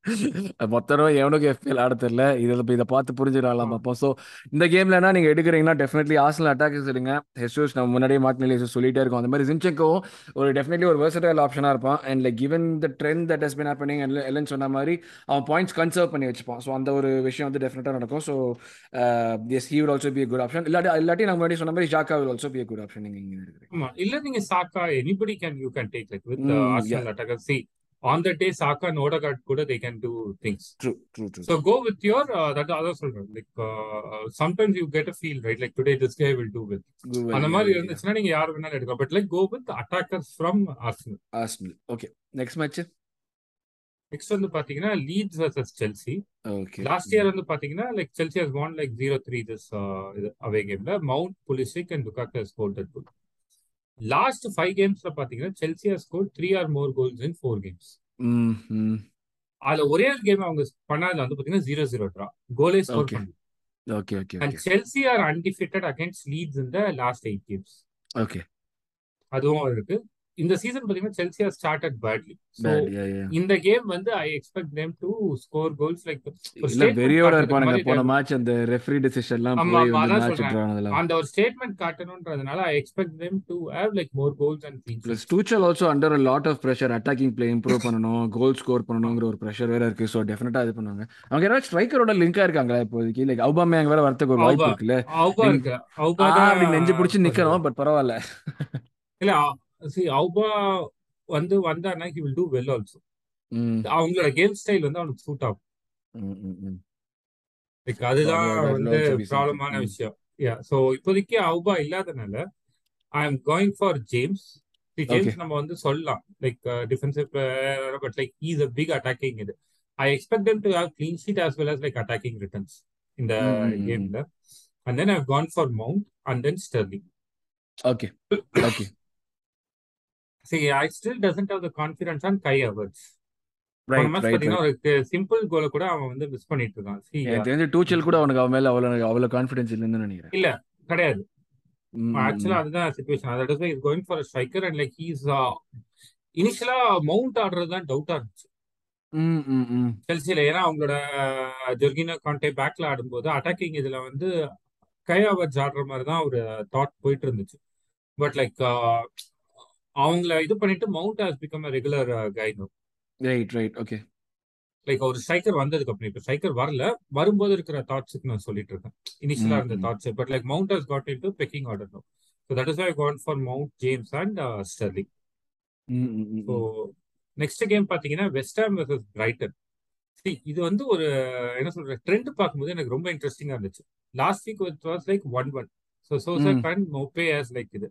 மொத்தம் எவனுக்கு எஃபிஎல் ஆட தெரியல. இதில் இதை பார்த்து புரிஞ்சுக்கலாம் பார்ப்போம் ஸோ இந்த கேம்லனா நீங்க எடுக்கிறீங்கன்னா டெஃபினெட்லி ஆர்சனல் அட்டாக் எடுங்க. ஹெசூஸ் நம்ம முன்னாடியே மார்க் நிலையை சொல்லிட்டே இருக்கோம். அந்த மாதிரி ஜின்செக்கோவும் ஒரு டெஃபினெட்லி ஒரு வெர்சடைல் ஆப்ஷனா இருப்பான். And like given the trend that has been happening எல்லாம் சொன்ன மாதிரி அவன் பாயிண்ட்ஸ் கன்சர்வ் பண்ணி வச்சுப்பான். ஸோ அந்த ஒரு விஷயம் வந்து டெஃபினட்டாக நடக்கும். So yes he will also be good option இல்லாட்டி இல்லாட்டி நம்ம முன்னாடி சொன்ன மாதிரி Xhaka will also be good option நீங்க இங்க ஆமா. இல்ல நீங்க Saka anybody can you can take like with attacker see on the day Saka and Odegaard கூட they can do things true true true So go with your uh, that அதான் சொல்றேன் like sometimes you get a feel right? Like today this guy will do with அந்த மாதிரி இருந்துச்சுன்னா நீங்க யார் வேணாலும் எடுக்கலாம். But like go with attackers from Arsenal Arsenal okay next match next வந்து பாத்தீங்கன்னா Leeds versus Chelsea okay last year வந்து பாத்தீங்கன்னா like Chelsea has won like zero three this away கேம்ல Mount Pulisic and Lukaku score that goal last five கேம்ஸ்ல பாத்தீங்கன்னா Chelsea has score three or more goals in four games அதுல ஒரே ஒரு game அவங்க பண்ணாதுல வந்து பாத்தீங்கன்னா ஜீரோ ஜீரோ ட்ரா கோலே ஸ்கோர். பண்ணல. Okay okay and Chelsea are undefeated against Leeds in the last eight games okay அதுவும் இருக்கு. இந்த சீசன் பாத்தீங்கன்னா செல்சி ஆர் ஸ்டார்டட் பேட்லி இந்த கேம் வந்து I expect them to score goals like இல்ல இருப்பானுங்க. காட்டுறதுக்கு போன மேட்ச் அந்த ரெஃப்ரி டிசிஷன்லாம் போய் வந்து மேட்ச் விட்டுறானுல அந்த ஒரு statement காட்டணும்ன்றதுனால I expect them to have like more goals and clean plus Tuchel also under a lot of pressure attacking play improve பண்ணணும் கோல் ஸ்கோர் பண்ணணுங்கிற ஒரு ப்ரெஷர் வேற இருக்கு. ஸோ டெஃபினட்டா இது பண்ணுவாங்க. அவங்க யாராவது ஸ்ட்ரைக்கரோட லிங்கா இருக்காங்களா இப்போதைக்கு? லைக் அவுபாமே அங்க வேற வரதுக்கு ஒரு வாய்ப்பு அவுபா இருக்குல்ல? அவுபா இருக்கு. அவுபா அப்படி நெஞ்சு பிடிச்சி நிக்கணும் பட் பரவாயில்ல. இல்ல சி அவுபா வந்து வந்தானா he will do well also அவங்களோட கேம் ஸ்டைல் வந்து அவனுக்கு சூட் ஆகும். லைக் அதுதான் வந்து. ப்ராப்ளமான. விஷயம். யா ஸோ இப்போதைக்கு அவுபா இல்லாதனால I am going for James James நம்ம வந்து சொல்லலாம். Like defensive but like is a big attacking இது. I expect them to have clean sheet as well as like attacking returns இந்த கேம்ல and then I gone for Mount and then Sterling okay okay see I still doesn't have the confidence on Kai Havertz. Simple கோலை கூட அவன் வந்து miss பண்ணிட்டு இருக்கான் எனக்கு தெரிஞ்ச டூச்சல் கூட அவனுக்கு அவன் மேல அவ்வளவு அவ்வளவு கான்ஃபிடன்ஸ் இல்லைன்னு நினைக்கிறேன். இல்ல கிடையாது. ஆக்சுவலா. அதுதான் situation that is why is going for striker and like he's இனிஷியலா மவுண்ட் ஆடுறது தான் டவுட்டா இருந்துச்சு. செல்சியில ஏன்னா அவங்களோட ஜொர்கினோ கான்டே பேக்ல ஆடும்போது அட்டாக்கிங் இதுல வந்து கையாவர்ஸ் ஆடுற மாதிரி தான் ஒரு தாட் போயிட்டு இருந்துச்சு. பட் லைக் அவங்கள இது பண்ணிட்டு Mount has become regular guy right right okay like ஒரு ஸ்ட்ரைக்கர் வந்ததுக்கு அப்புறம் இப்போ ஸ்ட்ரைக்கர் வரல. வரும்போது இருக்கிற தாட்ஸுக்கு நான் சொல்லிட்டு இருக்கேன். இனிஷியலா இருந்த. Thoughts but like Mount has got in to pecking order no so that is why gone for Mount James and Sterling so. Next game பார்த்தீங்கன்னா West Ham versus Brighton See, இது வந்து ஒரு என்ன சொல்ற ட்ரெண்ட் பார்க்கும்போது எனக்கு ரொம்ப இன்ட்ரெஸ்டிங்கா இருந்துச்சு. Last week it was like one one so Soucek hmm. And Maupay as like இது.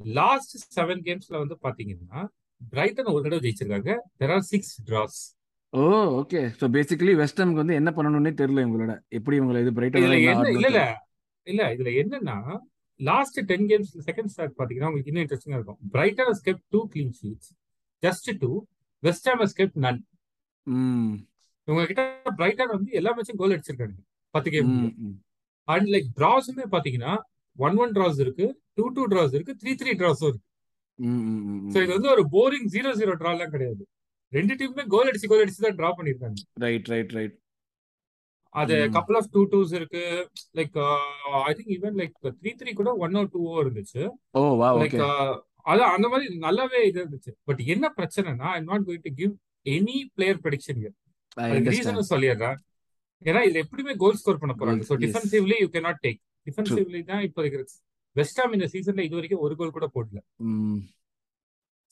லாஸ்ட் செவன் கேம்ஸ்ல வந்து பாத்தீங்கன்னா பிரைட்டன் ஒரு தடவை ஜெயிச்சிருக்காங்க. There are six draws oh okay so basically வெஸ்டர்னுக்கு வந்து என்ன பண்ணணும்னே தெரியல இவங்களோட. எப்படி இவங்களை இது என்ன இல்ல இல்ல. இல்ல இதுல என்னன்னா last ten games second start பாத்தீங்கன்னா உங்களுக்கு இன்னும் இன்ட்ரெஸ்டிங்கா இருக்கும். Brighton has kept two clean sheets just two West Ham has kept none hmm. இவங்க கிட்ட பிரைட்டன் வந்து எல்லா மேட்சும் கோல் அடிச்சிருக்காங்க பத்து கேம் அண்ட் லைக் டிராஸுமே பாத்தீங்கன்னா ஒன் ஒன் டிராஸ் இருக்கு டூ டூ டிராஸ் இருக்கு த்ரீ த்ரீ டிராஸும் இருக்கு. ஸோ இது வந்து ஒரு போரிங் ஜீரோ ஜீரோ டிராலாம் கிடையாது. ரெண்டு டீமுமே கோல் அடிச்சு கோல் அடிச்சு தான் டிரா பண்ணிருக்காங்க. ரைட் ரைட் ரைட் அது கப்பல் ஆஃப் டூ டூஸ் இருக்கு. Like I think even like three three கூட ஒன் ஆர் டூவோ இருந்துச்சு. Oh like okay. அதான் அந்த மாதிரி நல்லாவே இது இருந்துச்சு. பட் என்ன பிரச்சனைனா I not going to give any player prediction ரீசனும் சொல்லிடுறேன். ஏன்னா இதுல எப்படியுமே கோல் ஸ்கோர் பண்ண போறாங்க. So defensively you cannot take true defensively தான் இப்போ இருக்கிற வெஸ்ட் ஹாம் இந்த சீசன்ல இது வரைக்கும் ஒரு கோல் கூட போடல.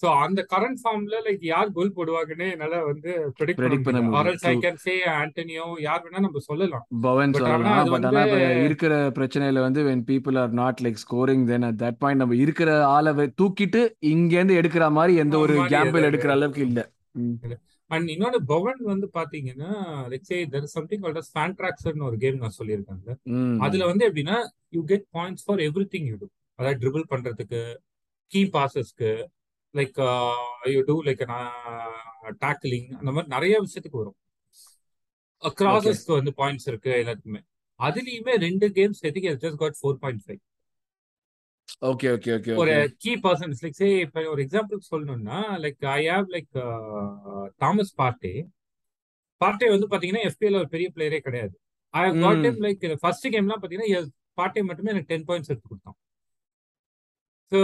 ஸோ அந்த கரண்ட் ஃபார்ம்ல லைக் யார் கோல் போடுவாங்கன்னு என்னால வந்து ப்ரெடிக்ட் பண்ண ஆரல்ஸ் ஐ கேன் சே ஆண்டனியோ யார் வேணா நம்ம சொல்லலாம். பவன் சொல்லலாம் பட் ஆனா இருக்கிற பிரச்சனையில வந்து when people are not like scoring then at that point நம்ம இருக்கிற ஆளை வே- தூக்கிட்டு இங்க இருந்து எடுக்கிற மாதிரி எந்த ஒரு கேம்பிள் எடுக்கிற அளவுக்கு இல்ல. அண்ட் இன்னொன்று பவன் வந்து பாத்தீங்கன்னா like say there something called fan ட்ராக்ஸர்னு ஒரு கேம் நான் சொல்லியிருக்காங்க அதுல வந்து எப்படின்னா you get points for everything you do அதாவது ட்ரிபிள் பண்றதுக்கு key பாசஸ்க்கு like you do like tackling அந்த மாதிரி நிறைய விஷயத்துக்கு வரும். கிராசஸ்க்கு வந்து பாயிண்ட்ஸ் இருக்கு எல்லாத்துக்குமே. அதுலயுமே ரெண்டு கேம்ஸ் எதுக்கு just got four point five okay okay okay ஒரு கீ பர்சன்ஸ் லைக் சே இப்போ ஒரு எக்ஸாம்பிள் சொல்லணும்னா like I have like Thomas Partey Partey வந்து பாத்தீங்கன்னா எஃபிஎல் ஒரு பெரிய பிளேயரே கிடையாது. I have got hmm. him லைக் ஃபர்ஸ்ட் கேம்லாம் பாத்தீங்கன்னா பார்ட்டே மட்டுமே எனக்கு டென் பாயிண்ட்ஸ் எடுத்து கொடுத்தான். ஸோ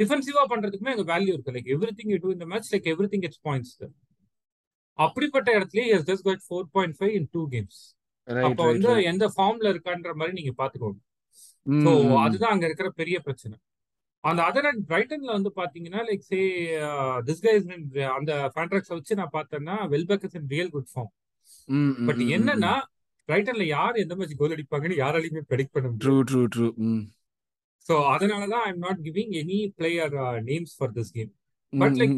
டிஃபென்சிவா பண்றதுக்குமே எங்க வேல்யூ இருக்கு. Like every thing you do இந்த match like everything it's points அப்படிப்பட்ட இடத்துலயே yes just got four point five in two games அப்ப வந்து எந்த ஃபார்ம்ல இருக்கான்ற மாதிரி நீங்க பாத்துக்கோங்க. ஸோ அதுதான் அங்க இருக்கிற பெரிய பிரச்சனை. அந்த அதர் அண்ட் பிரைட்டன்ல வந்து பாத்தீங்கன்னா லைக் சே திஸ் கைஸ் அந்த கான்ட்ராக்ட்ஸ் வச்சு நான் பார்த்தேன்னா Welbeck is in real good form but என்னன்னா பிரைட்டன்ல யார் எந்த மேட்ச் கோல் அடிப்பாங்கன்னு யாராலையுமே ப்ரெடிக்ட் பண்ண ட்ரூ ட்ரூ ட்ரூ ஸோ அதனால தான் I'm not giving any player names for this game but like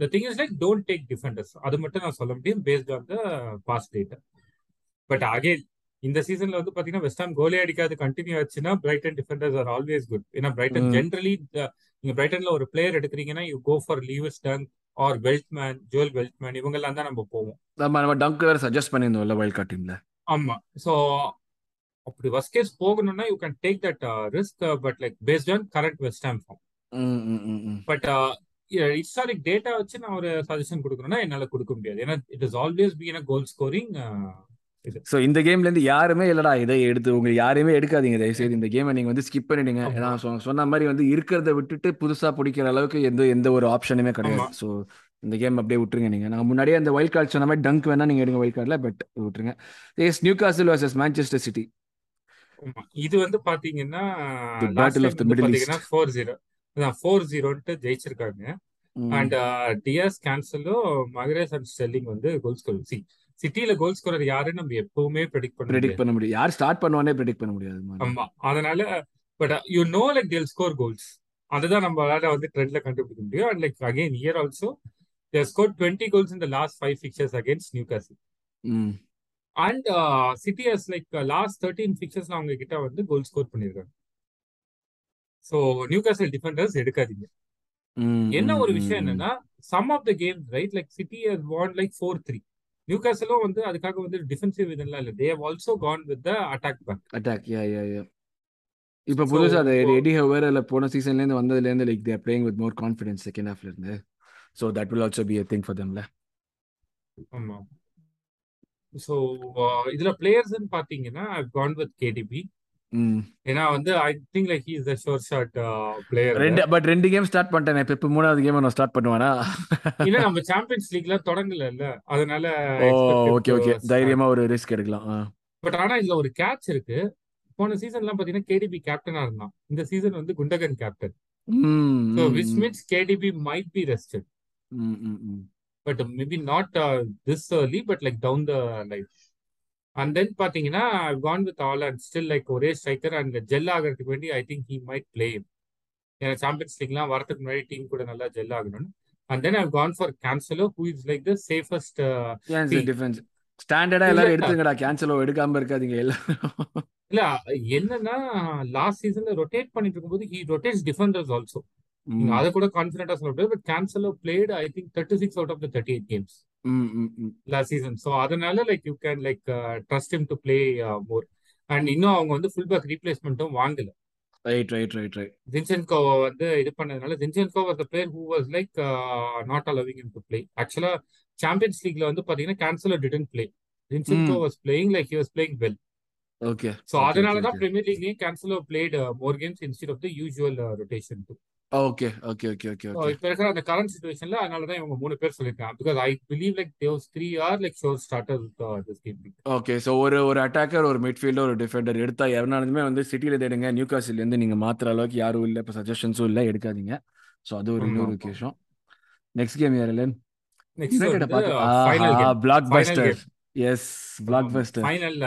the thing is like don't take defenders அது மட்டும் நான் சொல்ல முடியும் based on the past data but again இந்த சீசன்ல வந்து பாத்தீங்கன்னா வெஸ்ட் ஹாம் கோலே அடிக்காது கண்டினியூ ஆச்சுன்னா Brighton defenders are always good ஏன்னா பிரைட்டன் ஜென்ரலி நீங்க பிரைட்டன்ல ஒரு பிளேயர் எடுக்கிறீங்கன்னா you go for Lewis Dunk or Veltman Joel Veltman இவங்கெல்லாம் தான் நம்ம போவோம். நம்ம நம்ம டங்க் வேற சஜஸ்ட் பண்ணியிருந்தோம்ல வைல்ட் கார்ட் டீம்ல ஆமா. ஸோ அப்படி வர்ஸ்ட் கேஸ் போகணும்னா you can take that risk but like based on current West Ham form but historic data வச்சு நான் ஒரு சஜஷன் கொடுக்கணும்னா என்னால கொடுக்க முடியாது. ஏன்னா it is always been a goal scoring so இந்த கேம்ல இருந்து யாருமே இல்லடா இதை எடுத்து உங்க யாரையுமே எடுக்காதீங்க. தயவு செய்து இந்த கேமை நீங்க வந்து ஸ்கிப் பண்ணிடுங்க. சொ- சொன்ன மாதிரி வந்து இருக்கிறத விட்டுட்டு புதுசா பிடிக்கிற அளவுக்கு எந்த எந்த ஒரு ஆப்ஷனுமே கிடையாது. ஸோ இந்த கேம் அப்படியே விட்டுருங்க நீங்க. நான் முன்னாடியே அந்த வைல்ட் கார்டு சொன்ன மாதிரி டங்க் வேணா நீங்க எடுங்க வைல்ட் கார்டில் பட் விட்டுருங்க. Yes Newcastle versus Manchester City இது வந்து பாத்தீங்கன்னா ஃபோர் ஜீரோ ஃபோர் ஜீரோன்ட்டு ஜெயிச்சிருக்காங்க. And Dias Cancelo Mahrez and Sterling வந்து கோல் ஸ்கோர் சி சிட்டில கோல் ஸ்கோரர் யாருன்னு நம்ம எப்பவுமே ப்ரெடிக்ட் பண்ண ப்ரெடிக்ட் பண்ண முடியும் யார் ஸ்டார்ட் பண்ணுவானே ப்ரெடிக்ட் பண்ண முடியாது ஆமா. அதனால but you know like they'll score goals அதுதான் நம்மளால வந்து ட்ரெண்ட்ல கண்டுபிடிக்க முடியும். And like again year also they score twenty goals in the last five fixtures against Newcastle hmm. And City has like last thirteen ஃபிக்சர்ஸ்ல அவங்க கிட்ட வந்து கோல் ஸ்கோர் பண்ணியிருக்காங்க ஸோ நியூ காசல் டிஃபெண்டர்ஸ் எடுக்காதீங்க என்ன ஒரு விஷயம். என்னன்னா some of the games right like City has won like four three new காசலும் வந்து அதுக்காக வந்து டிஃபென்சிவ் இதெல்லாம் இல்லை. They have also gone with the attack back attack yeah yeah yeah இப்போ புதுசா அந்த எடி ஹவர் இல்ல போன சீசன்ல இருந்து வந்ததுல இருந்து like they're playing with more confidence second ஹாஃப்ல இருந்து so that will also be a thing for தம்ல ஆமா. ஸோ இதுல பிளேயர்ஸ்ன்னு பாத்தீங்கன்னா ஐ கான் வித் கேடிபி ஏன்னா வந்து I think like he's the sure shot player ரெண்டு பட் ரெண்டு கேம் ஸ்டார்ட் பண்ணிட்டேன். இப்போ இப்போ மூணாவது கேம் நான் ஸ்டார்ட் பண்ணுவானா? இல்ல நம்ம சாம்பியன்ஸ் லீக்ல தொடங்கல அதனால ஓ ஓகே ஓகே தைரியமா ஒரு ரிஸ்க் எடுக்கலாம். பட் ஆனா இதுல ஒரு கேட்ச் இருக்கு. போன சீசன்லாம் பாத்தீங்கன்னா கேடிபி கேப்டனா இருந்தான். இந்த சீசன் வந்து Gundogan captain so which means KDB might be rested but maybe not this early but like down the life and then பாத்தீங்கன்னா gone with all and still like ஒரே ஸ்ட்ரைக்கர் அண்ட் ஜெல் ஆகிறதுக்கு வேண்டி I think he might play ஏன்னா champions லீக்லாம் வரதுக்கு முன்னாடி team கூட நல்லா ஜெல் ஆகணும்னு. And then I've gone for Cancelo who is like the safest defence ஸ்டாண்டர்டா எல்லாரும் எடுத்துங்கடா கேன்சலோ எடுக்காம இருக்காதீங்க எல்லாரும். இல்ல என்னன்னா லாஸ்ட் சீசன்ல ரொட்டேட் பண்ணிட்டு இருக்கும்போது ஹி ரொட்டேட்ஸ் டிஃபெண்டர்ஸ் ஆல்சோ அதை கூட கான்பிடண்டா சொல்ல முடியாது but Cancelo played I think thirty six out of the thirty eight games last season so அதனால like you can like trust him to play more and இன்னும் அவங்க வந்து ஃபுல் பேக் ரீப்ளேஸ்மெண்ட்டும் வாங்கல. ரைட் ரைட் ரைட் ரைட் ஜின்சென்கோவை வந்து இது பண்ணதுனால Zinchenko was the player who was like not allowing in to play ஆக்சுவலா சாம்பியன்ஸ் லீக்ல வந்து பாத்தீங்கன்னா Cancelo didn't play Zinchenko was playing like he was playing well okay so அதனால தான் premier லீக்லயே Cancelo played more games instead of the usual rotation to okay okay okay okay okay இப்ப இருக்கிற அந்த current சிச்சுவேஷன்ல அதனால தான் இவங்க மூணு பேர் சொல்லிருக்காங்க because I believe like these three are like sure starter this okay so ஒரு ஒரு அட்டாக்கர் ஒரு மிட்ஃபீல்டர் ஒரு டிஃபெண்டர் எடுத்தா எவனாலுமே வந்து சிட்டியில தேடுங்க நியூ காசில் இருந்து நீங்க மாத்துற அளவுக்கு யாரும் இல்லை இப்போ சஜஷன்ஸும் இல்லை எடுக்காதீங்க. ஸோ அது ஒரு இன்னொரு விஷயம் நெக்ஸ்ட் கேம் யார் இல்லைன்னு blockbuster yes blockbuster final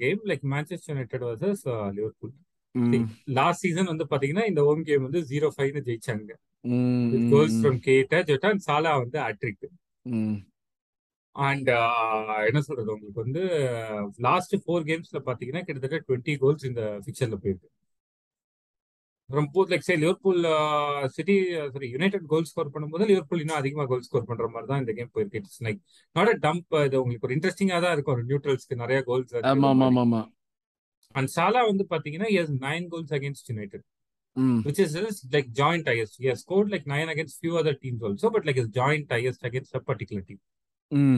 game like Manchester United versus Liverpool last season வந்து பாத்தீங்கன்னா இந்த ஹோம் கேம் வந்து ஜீரோ ஃபைவ்னு ஜெயிச்சாங்க. கோல்ஸ் ஃப்ரம் கேட்டா ஜெட்டா சாலா வந்து அட்ரிக் அண்ட் என்ன சொல்றது உங்களுக்கு வந்து லாஸ்ட் ஃபோர் கேம்ஸ்ல பாத்தீங்கன்னா கிட்டத்தட்ட டுவெண்ட்டி கோல்ஸ் இந்த ஃபிக்சர்ல போயிருக்கு. ரொம்ப like say Liverpool city sorry United goal score பண்ணும்போது லிவர்பூல் இன்னும் அதிகமாக கோல் ஸ்கோர் பண்ற மாதிரி தான் இந்த கேம் போயிருக்கு. It's like not a dump இது உங்களுக்கு ஒரு இன்ட்ரெஸ்டிங்கா தான் இருக்கும். ஒரு நியூட்ரல்ஸ்க்கு நிறைய கோல்ஸ் ஆமா ஆமா ஆமா அண்ட் சாலா வந்து பாத்தீங்கன்னா yes nine goals against United which is, is like joint highest. He has scored like nine against few other teams also, but like his joint highest against a particular team. Mm.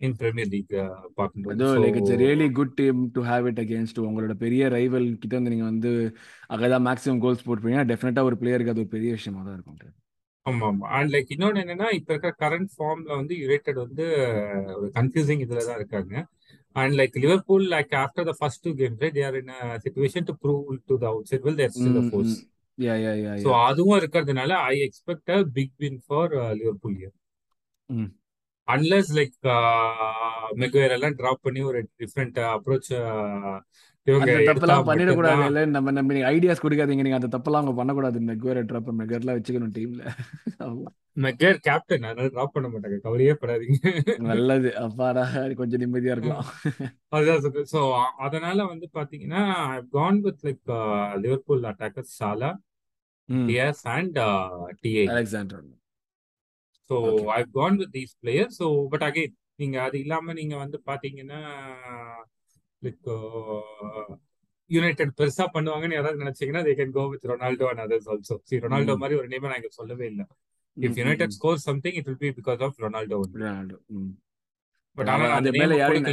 In Premier League uh, பார்க்கும்போது like it's really good team to have it against உங்களோட பெரிய rival கிட்ட வந்து நீங்க வந்து அங்கதான் maximum goals போட்டுப்பீங்கன்னா டெஃபினட்டா ஒரு பிளேயருக்கு அது ஒரு பெரிய விஷயமா தான் இருக்கும் ஆமா ஆமா அண்ட் லைக் இன்னொன்னு என்னன்னா இப்ப இருக்கிற கரண்ட் ஃபார்ம்ல வந்து யுனைடெட் வந்து ஒரு கன்ஃபியூசிங் இதுல தான் இருக்காங்க and like Liverpool like after the first two games right there in situation to prove to the outside will there still the force yeah yeah yeah so அதுவும் இருக்கிறதுனால I expect a big win for Liverpool year unless like Maguire எல்லாம் drop பண்ணி ஒரு different approach தப்பெல்லாம் பண்ணிடக்கூடாது இல்ல நம்ம நம்ம ஐடியாஸ் கொடுக்காதீங்க. நீங்க அந்த தப்பெல்லாம் அவங்க பண்ணக்கூடாது. மெக்வேர் ட்ராப் மெக்வேர்லாம் வச்சுக்கணும் டீம்ல மெக்கர் கேப்டன் அதனால டிராப் பண்ண மாட்டாங்க. கவலையே படாதீங்க. நல்லது. அப்பாடா கொஞ்சம் நிம்மதியா இருக்கலாம். அதுதான் சோ அதனால வந்து பாத்தீங்கன்னா gone with like Liverpool attacker Salah DS and TA Alexander so I gone with these player so but again நீங்க அது இல்லாம நீங்க வந்து பாத்தீங்கன்னா லைக் யுனைடெட் பெருசா பண்ணுவாங்கன்னு யாராவது நினைச்சீங்கன்னா they can go with Ronaldo and others also C Ronaldo மாதிரி ஒரு நேம் நான் இங்க சொல்லவே இல்லை. If United score something it will be because of Ronaldo Ronaldo but ஆனா அது மேல யாரும்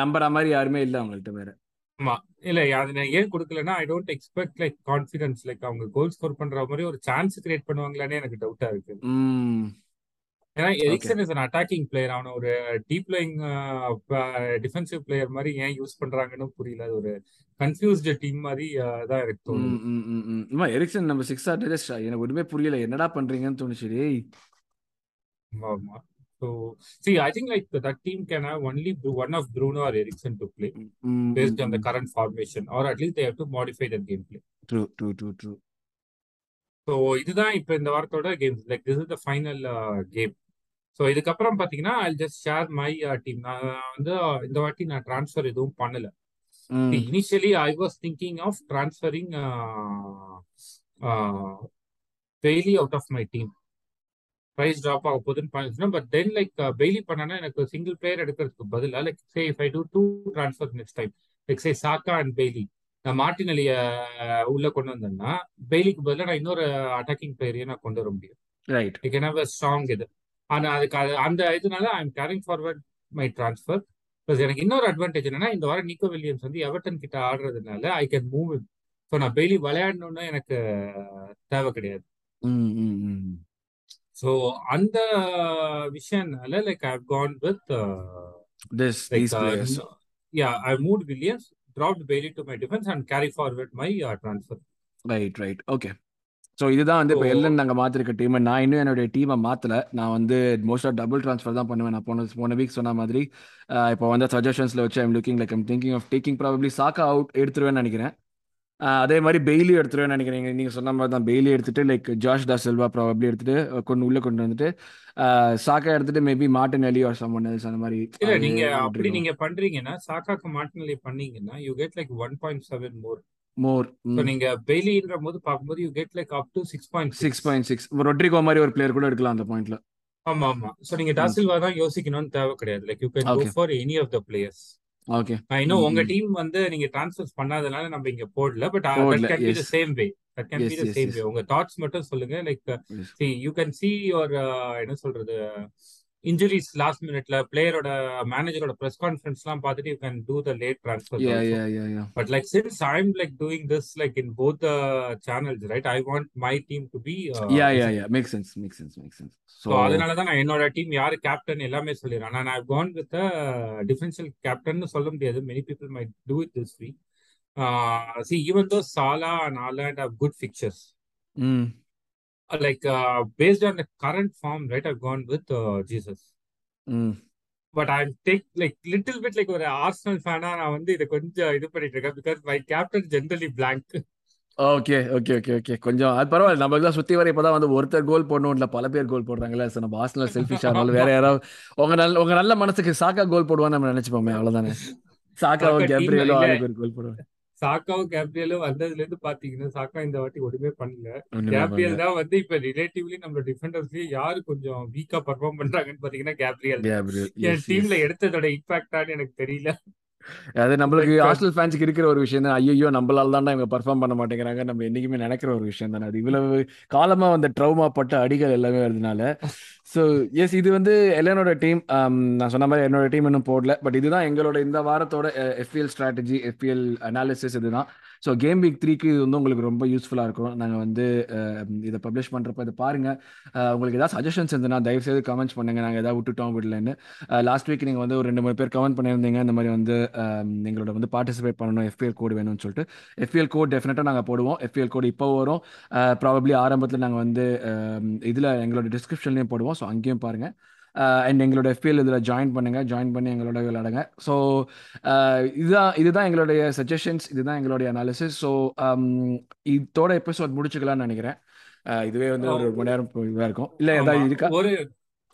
நம்புற மாதிரி யாருமே இல்ல அவங்கள்ட்ட வேற. ஆமா. இல்ல அது நான் ஏன் கொடுக்கலன்னா I don't expect like confidence like அவங்க கோல் ஸ்கோர் பண்ற மாதிரி ஒரு சான்ஸ் கிரியேட் பண்ணுவாங்களானே எனக்கு டவுட்டா இருக்கு. ஏன்னா Eriksen is an attacking player அவன ஒரு டீப் லைங் டிஃபென்சிவ் பிளேயர் மாதிரி ஏன் யூஸ் பண்றாங்கன்னு புரியல. ஒரு கன்ஃபியூஸ்டு டீம் மாதிரி தான் தோணுது. எரிக்சன் நம்ம சிக்ஸ் ஆர் எனக்கு ஒண்ணுமே புரியல. என்னடா பண்றீங்கன்னு தோணுச்சு டேய். ஆமா. Think like that team can have only one of Bruno or Ericsson to play mm, based mm, on the current formation, or at least they have to modify their gameplay. True, true, true, true. So இதுதான் இப்போ இந்த வாரத்தோட games like this is the final game so இதுக்கப்புறம் பார்த்தீங்கன்னா I just share my team நான் வந்து இந்த வாட்டி நான் ட்ரான்ஸ்ஃபர் எதுவும் பண்ணல. Initially I was thinking of transferring Bailey out of my team price drop ஆக போகுதுன்னு பண்ணிச்சுன்னா பட் தென் லைக் பெய்லி பண்ணனா எனக்கு சிங்கிள் பிளேயர் எடுக்கிறதுக்கு பதிலாக like say if I do two transfer next time like say Saka and Bailey நான் மார்டினலிய உள்ள கொண்டு வந்தேன்னா பெய்லிக்கு பதிலாக நான் இன்னொரு அட்டாக்கிங் பிளேயரையும் நான் கொண்டு வர முடியும். ரைட் லைக் என்ன ஸ்ட்ராங் இது. ஆனால் அதுக்கு அது அந்த இதனால I am carrying forward my transfer plus எனக்கு இன்னொரு அட்வான்டேஜ் என்னன்னா இந்த வாரம் நிக்கோ வில்லியம்ஸ் வந்து எவர்டன் கிட்ட ஆடுறதுனால ஐ கேன் மூவ் ஸோ நான் பெய்லி விளையாடணும்னு எனக்கு தேவை கிடையாது. ஸோ அந்த விஷயம்னால like I gone with players yeah I moved Williams dropped Bailey to my defence and carry forward my transfer right right okay so இதுதான் வந்து இப்போ எல்லன் நாங்கள் மாற்றிருக்க டீம் நான் இன்னும் என்னுடைய டீமை மாற்றல நான் வந்து மோஸ்ட்டாக டபுள் ட்ரான்ஸ்ஃபர் தான் பண்ணுவேன். நான் போன போன வீக் சொன்ன மாதிரி. இப்போ வந்து சஜஷன்ஸில் வச்சு I'm looking like I'm thinking of taking probably Saka out எடுத்துருவேன்னு நினைக்கிறேன். அதே மாதிரி பெய்லி எடுத்துருவேன்னு நினைக்கிறேன். நீங்கள் சொன்ன மாதிரி தான் பெய்லி எடுத்துட்டு லைக் ஜாஷ் டா செல்வா ப்ராபப்ளி எடுத்துட்டு கொண்டு உள்ளே கொண்டு வந்துட்டு சாக்கா எடுத்துட்டு maybe Martinelli or someone else அந்த மாதிரி இல்ல அது நீங்க அப்படி விட்டுருக்கோம் நீங்க பண்றீங்கன்னா சாக்காக்கு மாட்டினலே பண்ணீங்கன்னா you get like one point seven more more so நீங்க பெய்லின்ற போது பார்க்கும்போது you get like up to six point six point six Rodrigo மாதிரி ஒரு பிளேயர் கூட எடுக்கலாம் அந்த பாயிண்ட்ல ஆமா ஆமா. ஸோ நீங்க டாசில்வா தான் யோசிக்கணும்னு தேவை கிடையாது. Like you can go for any of the players okay இன்னும் ம் உங்க டீம் வந்து நீங்க டிரான்ஸ்ஃபர்ஸ் பண்ணாதனால நம்ம இங்க போடல but that can be the same way that can be the same way உங்க தாட்ஸ் மட்டும் சொல்லுங்க. Like see you can see your என்ன சொல்றது? இன்ஜுரிஸ் லாஸ்ட் மினிட்ல பிளேயரோட மேனேஜரோட ப்ரெஸ் கான்ஃபரன்ஸ்லாம் பார்த்துட்டு you can do the late transfers Yeah, also yeah, yeah, yeah. But like since I'm like doing this like in both the channels, right? I want my team to be uh, Yeah, yeah, visible. yeah. Makes sense, makes sense, makes sense. So So, அதனால தான் நான் என்னோட team யாரு captain எல்லாமே சொல்லிடுறேன் நான் I gone with differential captain சொல்ல முடியாது many people might do it this week see even though Salah and Haaland have good fixtures mm, like based on the current form right I gone with Jesus mm. But I take like little bit like ஒரு Arsenal ஃபேனா நான் வந்து இதை கொஞ்சம் இது பண்ணிட்டு இருக்கேன். Because my captain generally blank okay okay okay okay கொஞ்சம் அது பரவாயில்ல. நமக்கு தான் சுற்றி வர இப்போதான் வந்து ஒருத்தர் கோல் போடணும் இல்லை பல பேர் கோல் போடுறாங்கல்ல. ஸோ நம்ம ஆஸ்னல் செல்ஃபிஷாக இருந்தாலும் வேற யாராவது உங்க நல்ல உங்க நல்ல மனசுக்கு சாக்கா கோல் போடுவான்னு நம்ம நினைச்சுப்போமே அவ்வளவுதானே? சாக்காவும் சாக்கா டீம்ல கேப்ரியலோ இல்ல. ஆளுக்கு ஒரு கோல் போடுவாங்க சாக்காவும் கேப்ரியலும் வந்ததுல இருந்து பாத்தீங்கன்னா சாக்கா இந்த வாட்டி ஒண்ணுமே பண்ணல. கேப்ரியல் தான் வந்து இப்ப ரிலேட்டிவ்லி நம்ம டிஃபெண்டர்ஸ்லயே யாரு கொஞ்சம் வீக்கா பர்ஃபார்ம் பண்றாங்கன்னு பாத்தீங்கன்னா கேப்ரியல் என் டீம்ல எடுத்ததோட இம்பாக்டான்னு எனக்கு தெரியல. அது நம்மளுக்கு ஹாஸ்டல் ஃபேன்ஸுக்கு இருக்கிற ஒரு விஷயம் தான். ஐயோ நம்மளால தான்டா இவங்க பர்ஃபார்ம் பண்ண மாட்டேங்கிறாங்க. நம்ம என்னைக்குமே நினைக்கிற ஒரு விஷயம் தானே. அது இவ்வளவு காலமா வந்த ட்ரௌமா பட்ட அடிகள் எல்லாமே வருதுனால. ஸோ எஸ் இது வந்து எல்லனோட டீம் நான் சொன்ன மாதிரி என்னோட டீம் இன்னும் போடல. பட் இதுதான் எங்களோட இந்த வாரத்தோட எஃபிஎல் ஸ்ட்ராட்டஜி எஃபிஎல் அனாலிசிஸ் இதுதான். ஸோ கேம் வீக் த்ரீக்கு இது வந்து உங்களுக்கு ரொம்ப யூஸ்ஃபுல்லாக இருக்கும். நாங்கள் வந்து இதை பப்ளிஷ் பண்ணுறப்ப இதை பாருங்கள் உங்களுக்கு ஏதாவது சஜஷன்ஸ் இருந்ததுன்னா தயவுசெய்து கமெண்ட்ஸ் பண்ணுங்கள் நாங்கள் ஏதாவது விட்டுட்டோம் விடலன்னு. லாஸ்ட் வீக் நீங்கள் வந்து ஒரு ரெண்டு மூணு பேர் கமெண்ட் பண்ணியிருந்தீங்க. இந்த மாதிரி வந்து எங்களோட வந்து பார்ட்டிசிபேட் பண்ணணும். எஃபிஎல் கோடு வேணும்னு சொல்லிட்டு. எஃபிஎல் கோட் டெஃபினட்டாக நாங்கள் போடுவோம். எஃபிஎல் கோடு இப்போ வரும். ப்ராபப்ளி ஆரம்பத்தில் நாங்கள் வந்து இதில் எங்களோட டிஸ்கிரிப்ஷன்லேயும் போடுவோம். ஸோ அங்கேயும் பாருங்கள் அண்ட் எங்களோட எஃபிஎல் இதில் ஜாயின் பண்ணுங்கள் ஜாயின் பண்ணி எங்களோட விளையாடுங்க. ஸோ இதுதான் இதுதான் எங்களுடைய சஜஷன்ஸ் இதுதான் எங்களுடைய அனாலிசிஸ் ஸோ இதோட எபிசோட் முடிச்சுக்கலாம்னு நினைக்கிறேன். இதுவே வந்து ஒரு மணி நேரம் இதாக இருக்கும். இல்லை ஏதாவது இருக்கா? ஒரு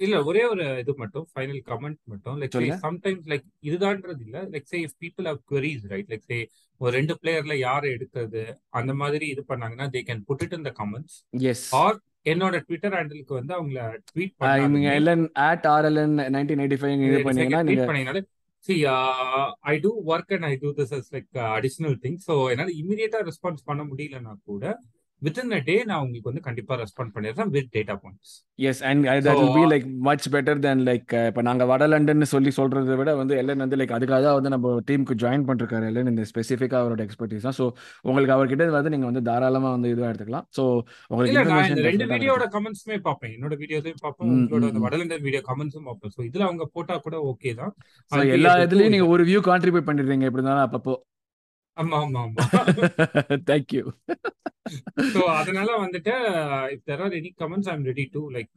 இல்ல ஒரே ஒரு இது மட்டும் ஃபைனல் கமெண்ட் மட்டும். லைக் சம்டைம்ஸ் லைக் இதுதான்றது இல்ல. Like say if people have queries right like say ஒரு ரெண்டு பிளேயர்ல யாரை எடுக்கிறது அந்த மாதிரி இது பண்ணாங்கன்னா they can put it in the comments yes or என்னோட ட்விட்டர் ஹேண்டிலுக்கு வந்து அவங்கள ட்வீட் பண்ணாலுமே LN at RLN nineteen eighty five இது பண்ணீங்கன்னா see I do work and I do this as like additional thing so என்னால் இமீடியட்டா ரெஸ்பான்ஸ் பண்ண முடியலன்னா கூட வித்தின் அ டே நான் உங்களுக்கு வந்து கண்டிப்பா ரெஸ்பாண்ட் பண்ணிடுறேன் with data points yes and that will be like much better then like இப்போ நாங்கள் வட லண்டன் சொல்லி சொல்கிறத விட வந்து எல்என் வந்து லைக் அதுக்காக தான் வந்து நம்ம டீமுக்கு ஜாயின் பண்ணிருக்காரு எல்என் இந்த ஸ்பெசிஃபிக்காக அவரோட எக்ஸ்பர்டீஸ் தான். ஸோ உங்களுக்கு அவர்கிட்ட வந்து நீங்கள் வந்து தாராளமாக வந்து இதுவாக எடுத்துக்கலாம். ஸோ உங்களுக்கு ரெண்டு வீடியோட கமெண்ட்ஸுமே பார்ப்பேன். என்னோட வீடியோஸையும் பார்ப்பேன். உங்களோட அந்த வடலண்டர் வீடியோ கமெண்ட்ஸும் பார்ப்பேன். ஸோ இதுல அவங்க போட்டா கூட ஓகே தான். எல்லா இதுலேயும் இது. நீங்கள் ஒரு வியூ கான்ட்ரிபியூட் பண்ணிடுறீங்க. எப்படி இருந்தாலும் அப்பப்போ. ஆமா ஆமா ஆமா தேங்க்யூ ஸோ அதனால வந்துட்டு if there are any comments I'm ready to like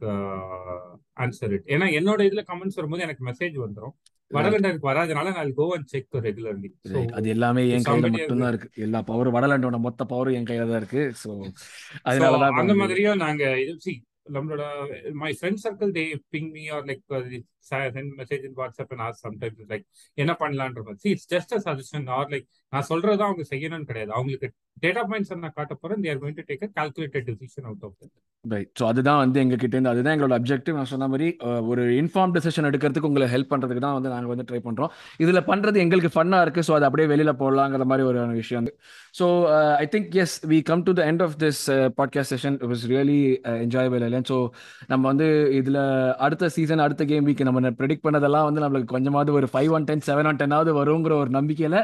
answer it ஏன்னா என்னோட இதுல கமெண்ட்ஸ் வரும்போது எனக்கு மெசேஜ் வந்துடும் ரைட் வடலண்டருக்கு வராதனால நான் கோ அண்ட் செக் ரெகுலர்லி அது எல்லாமே என் கையில் சம்படி மட்டும்தான் இருக்கு. எல்லா பவரும் வடலண்டோட மொத்த பவரும் என் கையில் தான் இருக்கு. ஸோ அதனால தான் அந்த மாதிரியும் நாங்க இது சி நம்மளோட my friend circle they ping me or like sent message in WhatsApp and ask sometimes like என்ன பண்ணலான்ற மாதிரி. It's just a suggestion or like நான் சொல்றது அவங்க செய்யணும்னு கிடையாது. அவங்களுக்கு டேட்டா பாயிண்ட்ஸ் நான் காட்ட போறேன் they're going to take a calculated decision out of right so அதுதான் வந்து எங்க கிட்ட இருந்து அதுதான் எங்களோட அப்ஜெக்டிவ் நான் சொன்ன மாதிரி ஒரு இன்ஃபார்ம் டிசிஷன் எடுக்கிறதுக்கு உங்களை ஹெல்ப் பண்றதுக்கு தான் வந்து நாங்கள் வந்து ட்ரை பண்றோம். இதுல பண்றது எங்களுக்கு ஃபன்னா இருக்கு ஸோ அது அப்படியே வெளியில போடலாங்கிற மாதிரி ஒரு விஷயம் வந்து. So I think as we come to the end of this podcast session it was really enjoyable இல்லை ஸோ நம்ம வந்து இதுல அடுத்த சீசன் அடுத்த கேம் வீக் நம்ம ப்ரெடிக்ட் பண்ணதெல்லாம் வந்து நம்மளுக்கு கொஞ்சமாவது ஒரு five one ten seven one டென்னாவது வருங்கிற ஒரு நம்பிக்கையில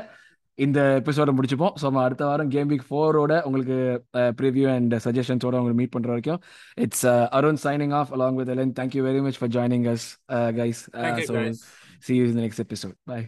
இந்த எபிசோட முடிச்சுப்போம். ஸோ நம்ம அடுத்த வாரம் கேம் வீக் ஃபோரோட உங்களுக்கு ப்ரிவியூ அண்ட் சஜஷன்ஸோட உங்களுக்கு மீட் பண்ற வரைக்கும் it's Arun signing off along with Ellen thank you very much for joining us guys so see you in next episode bye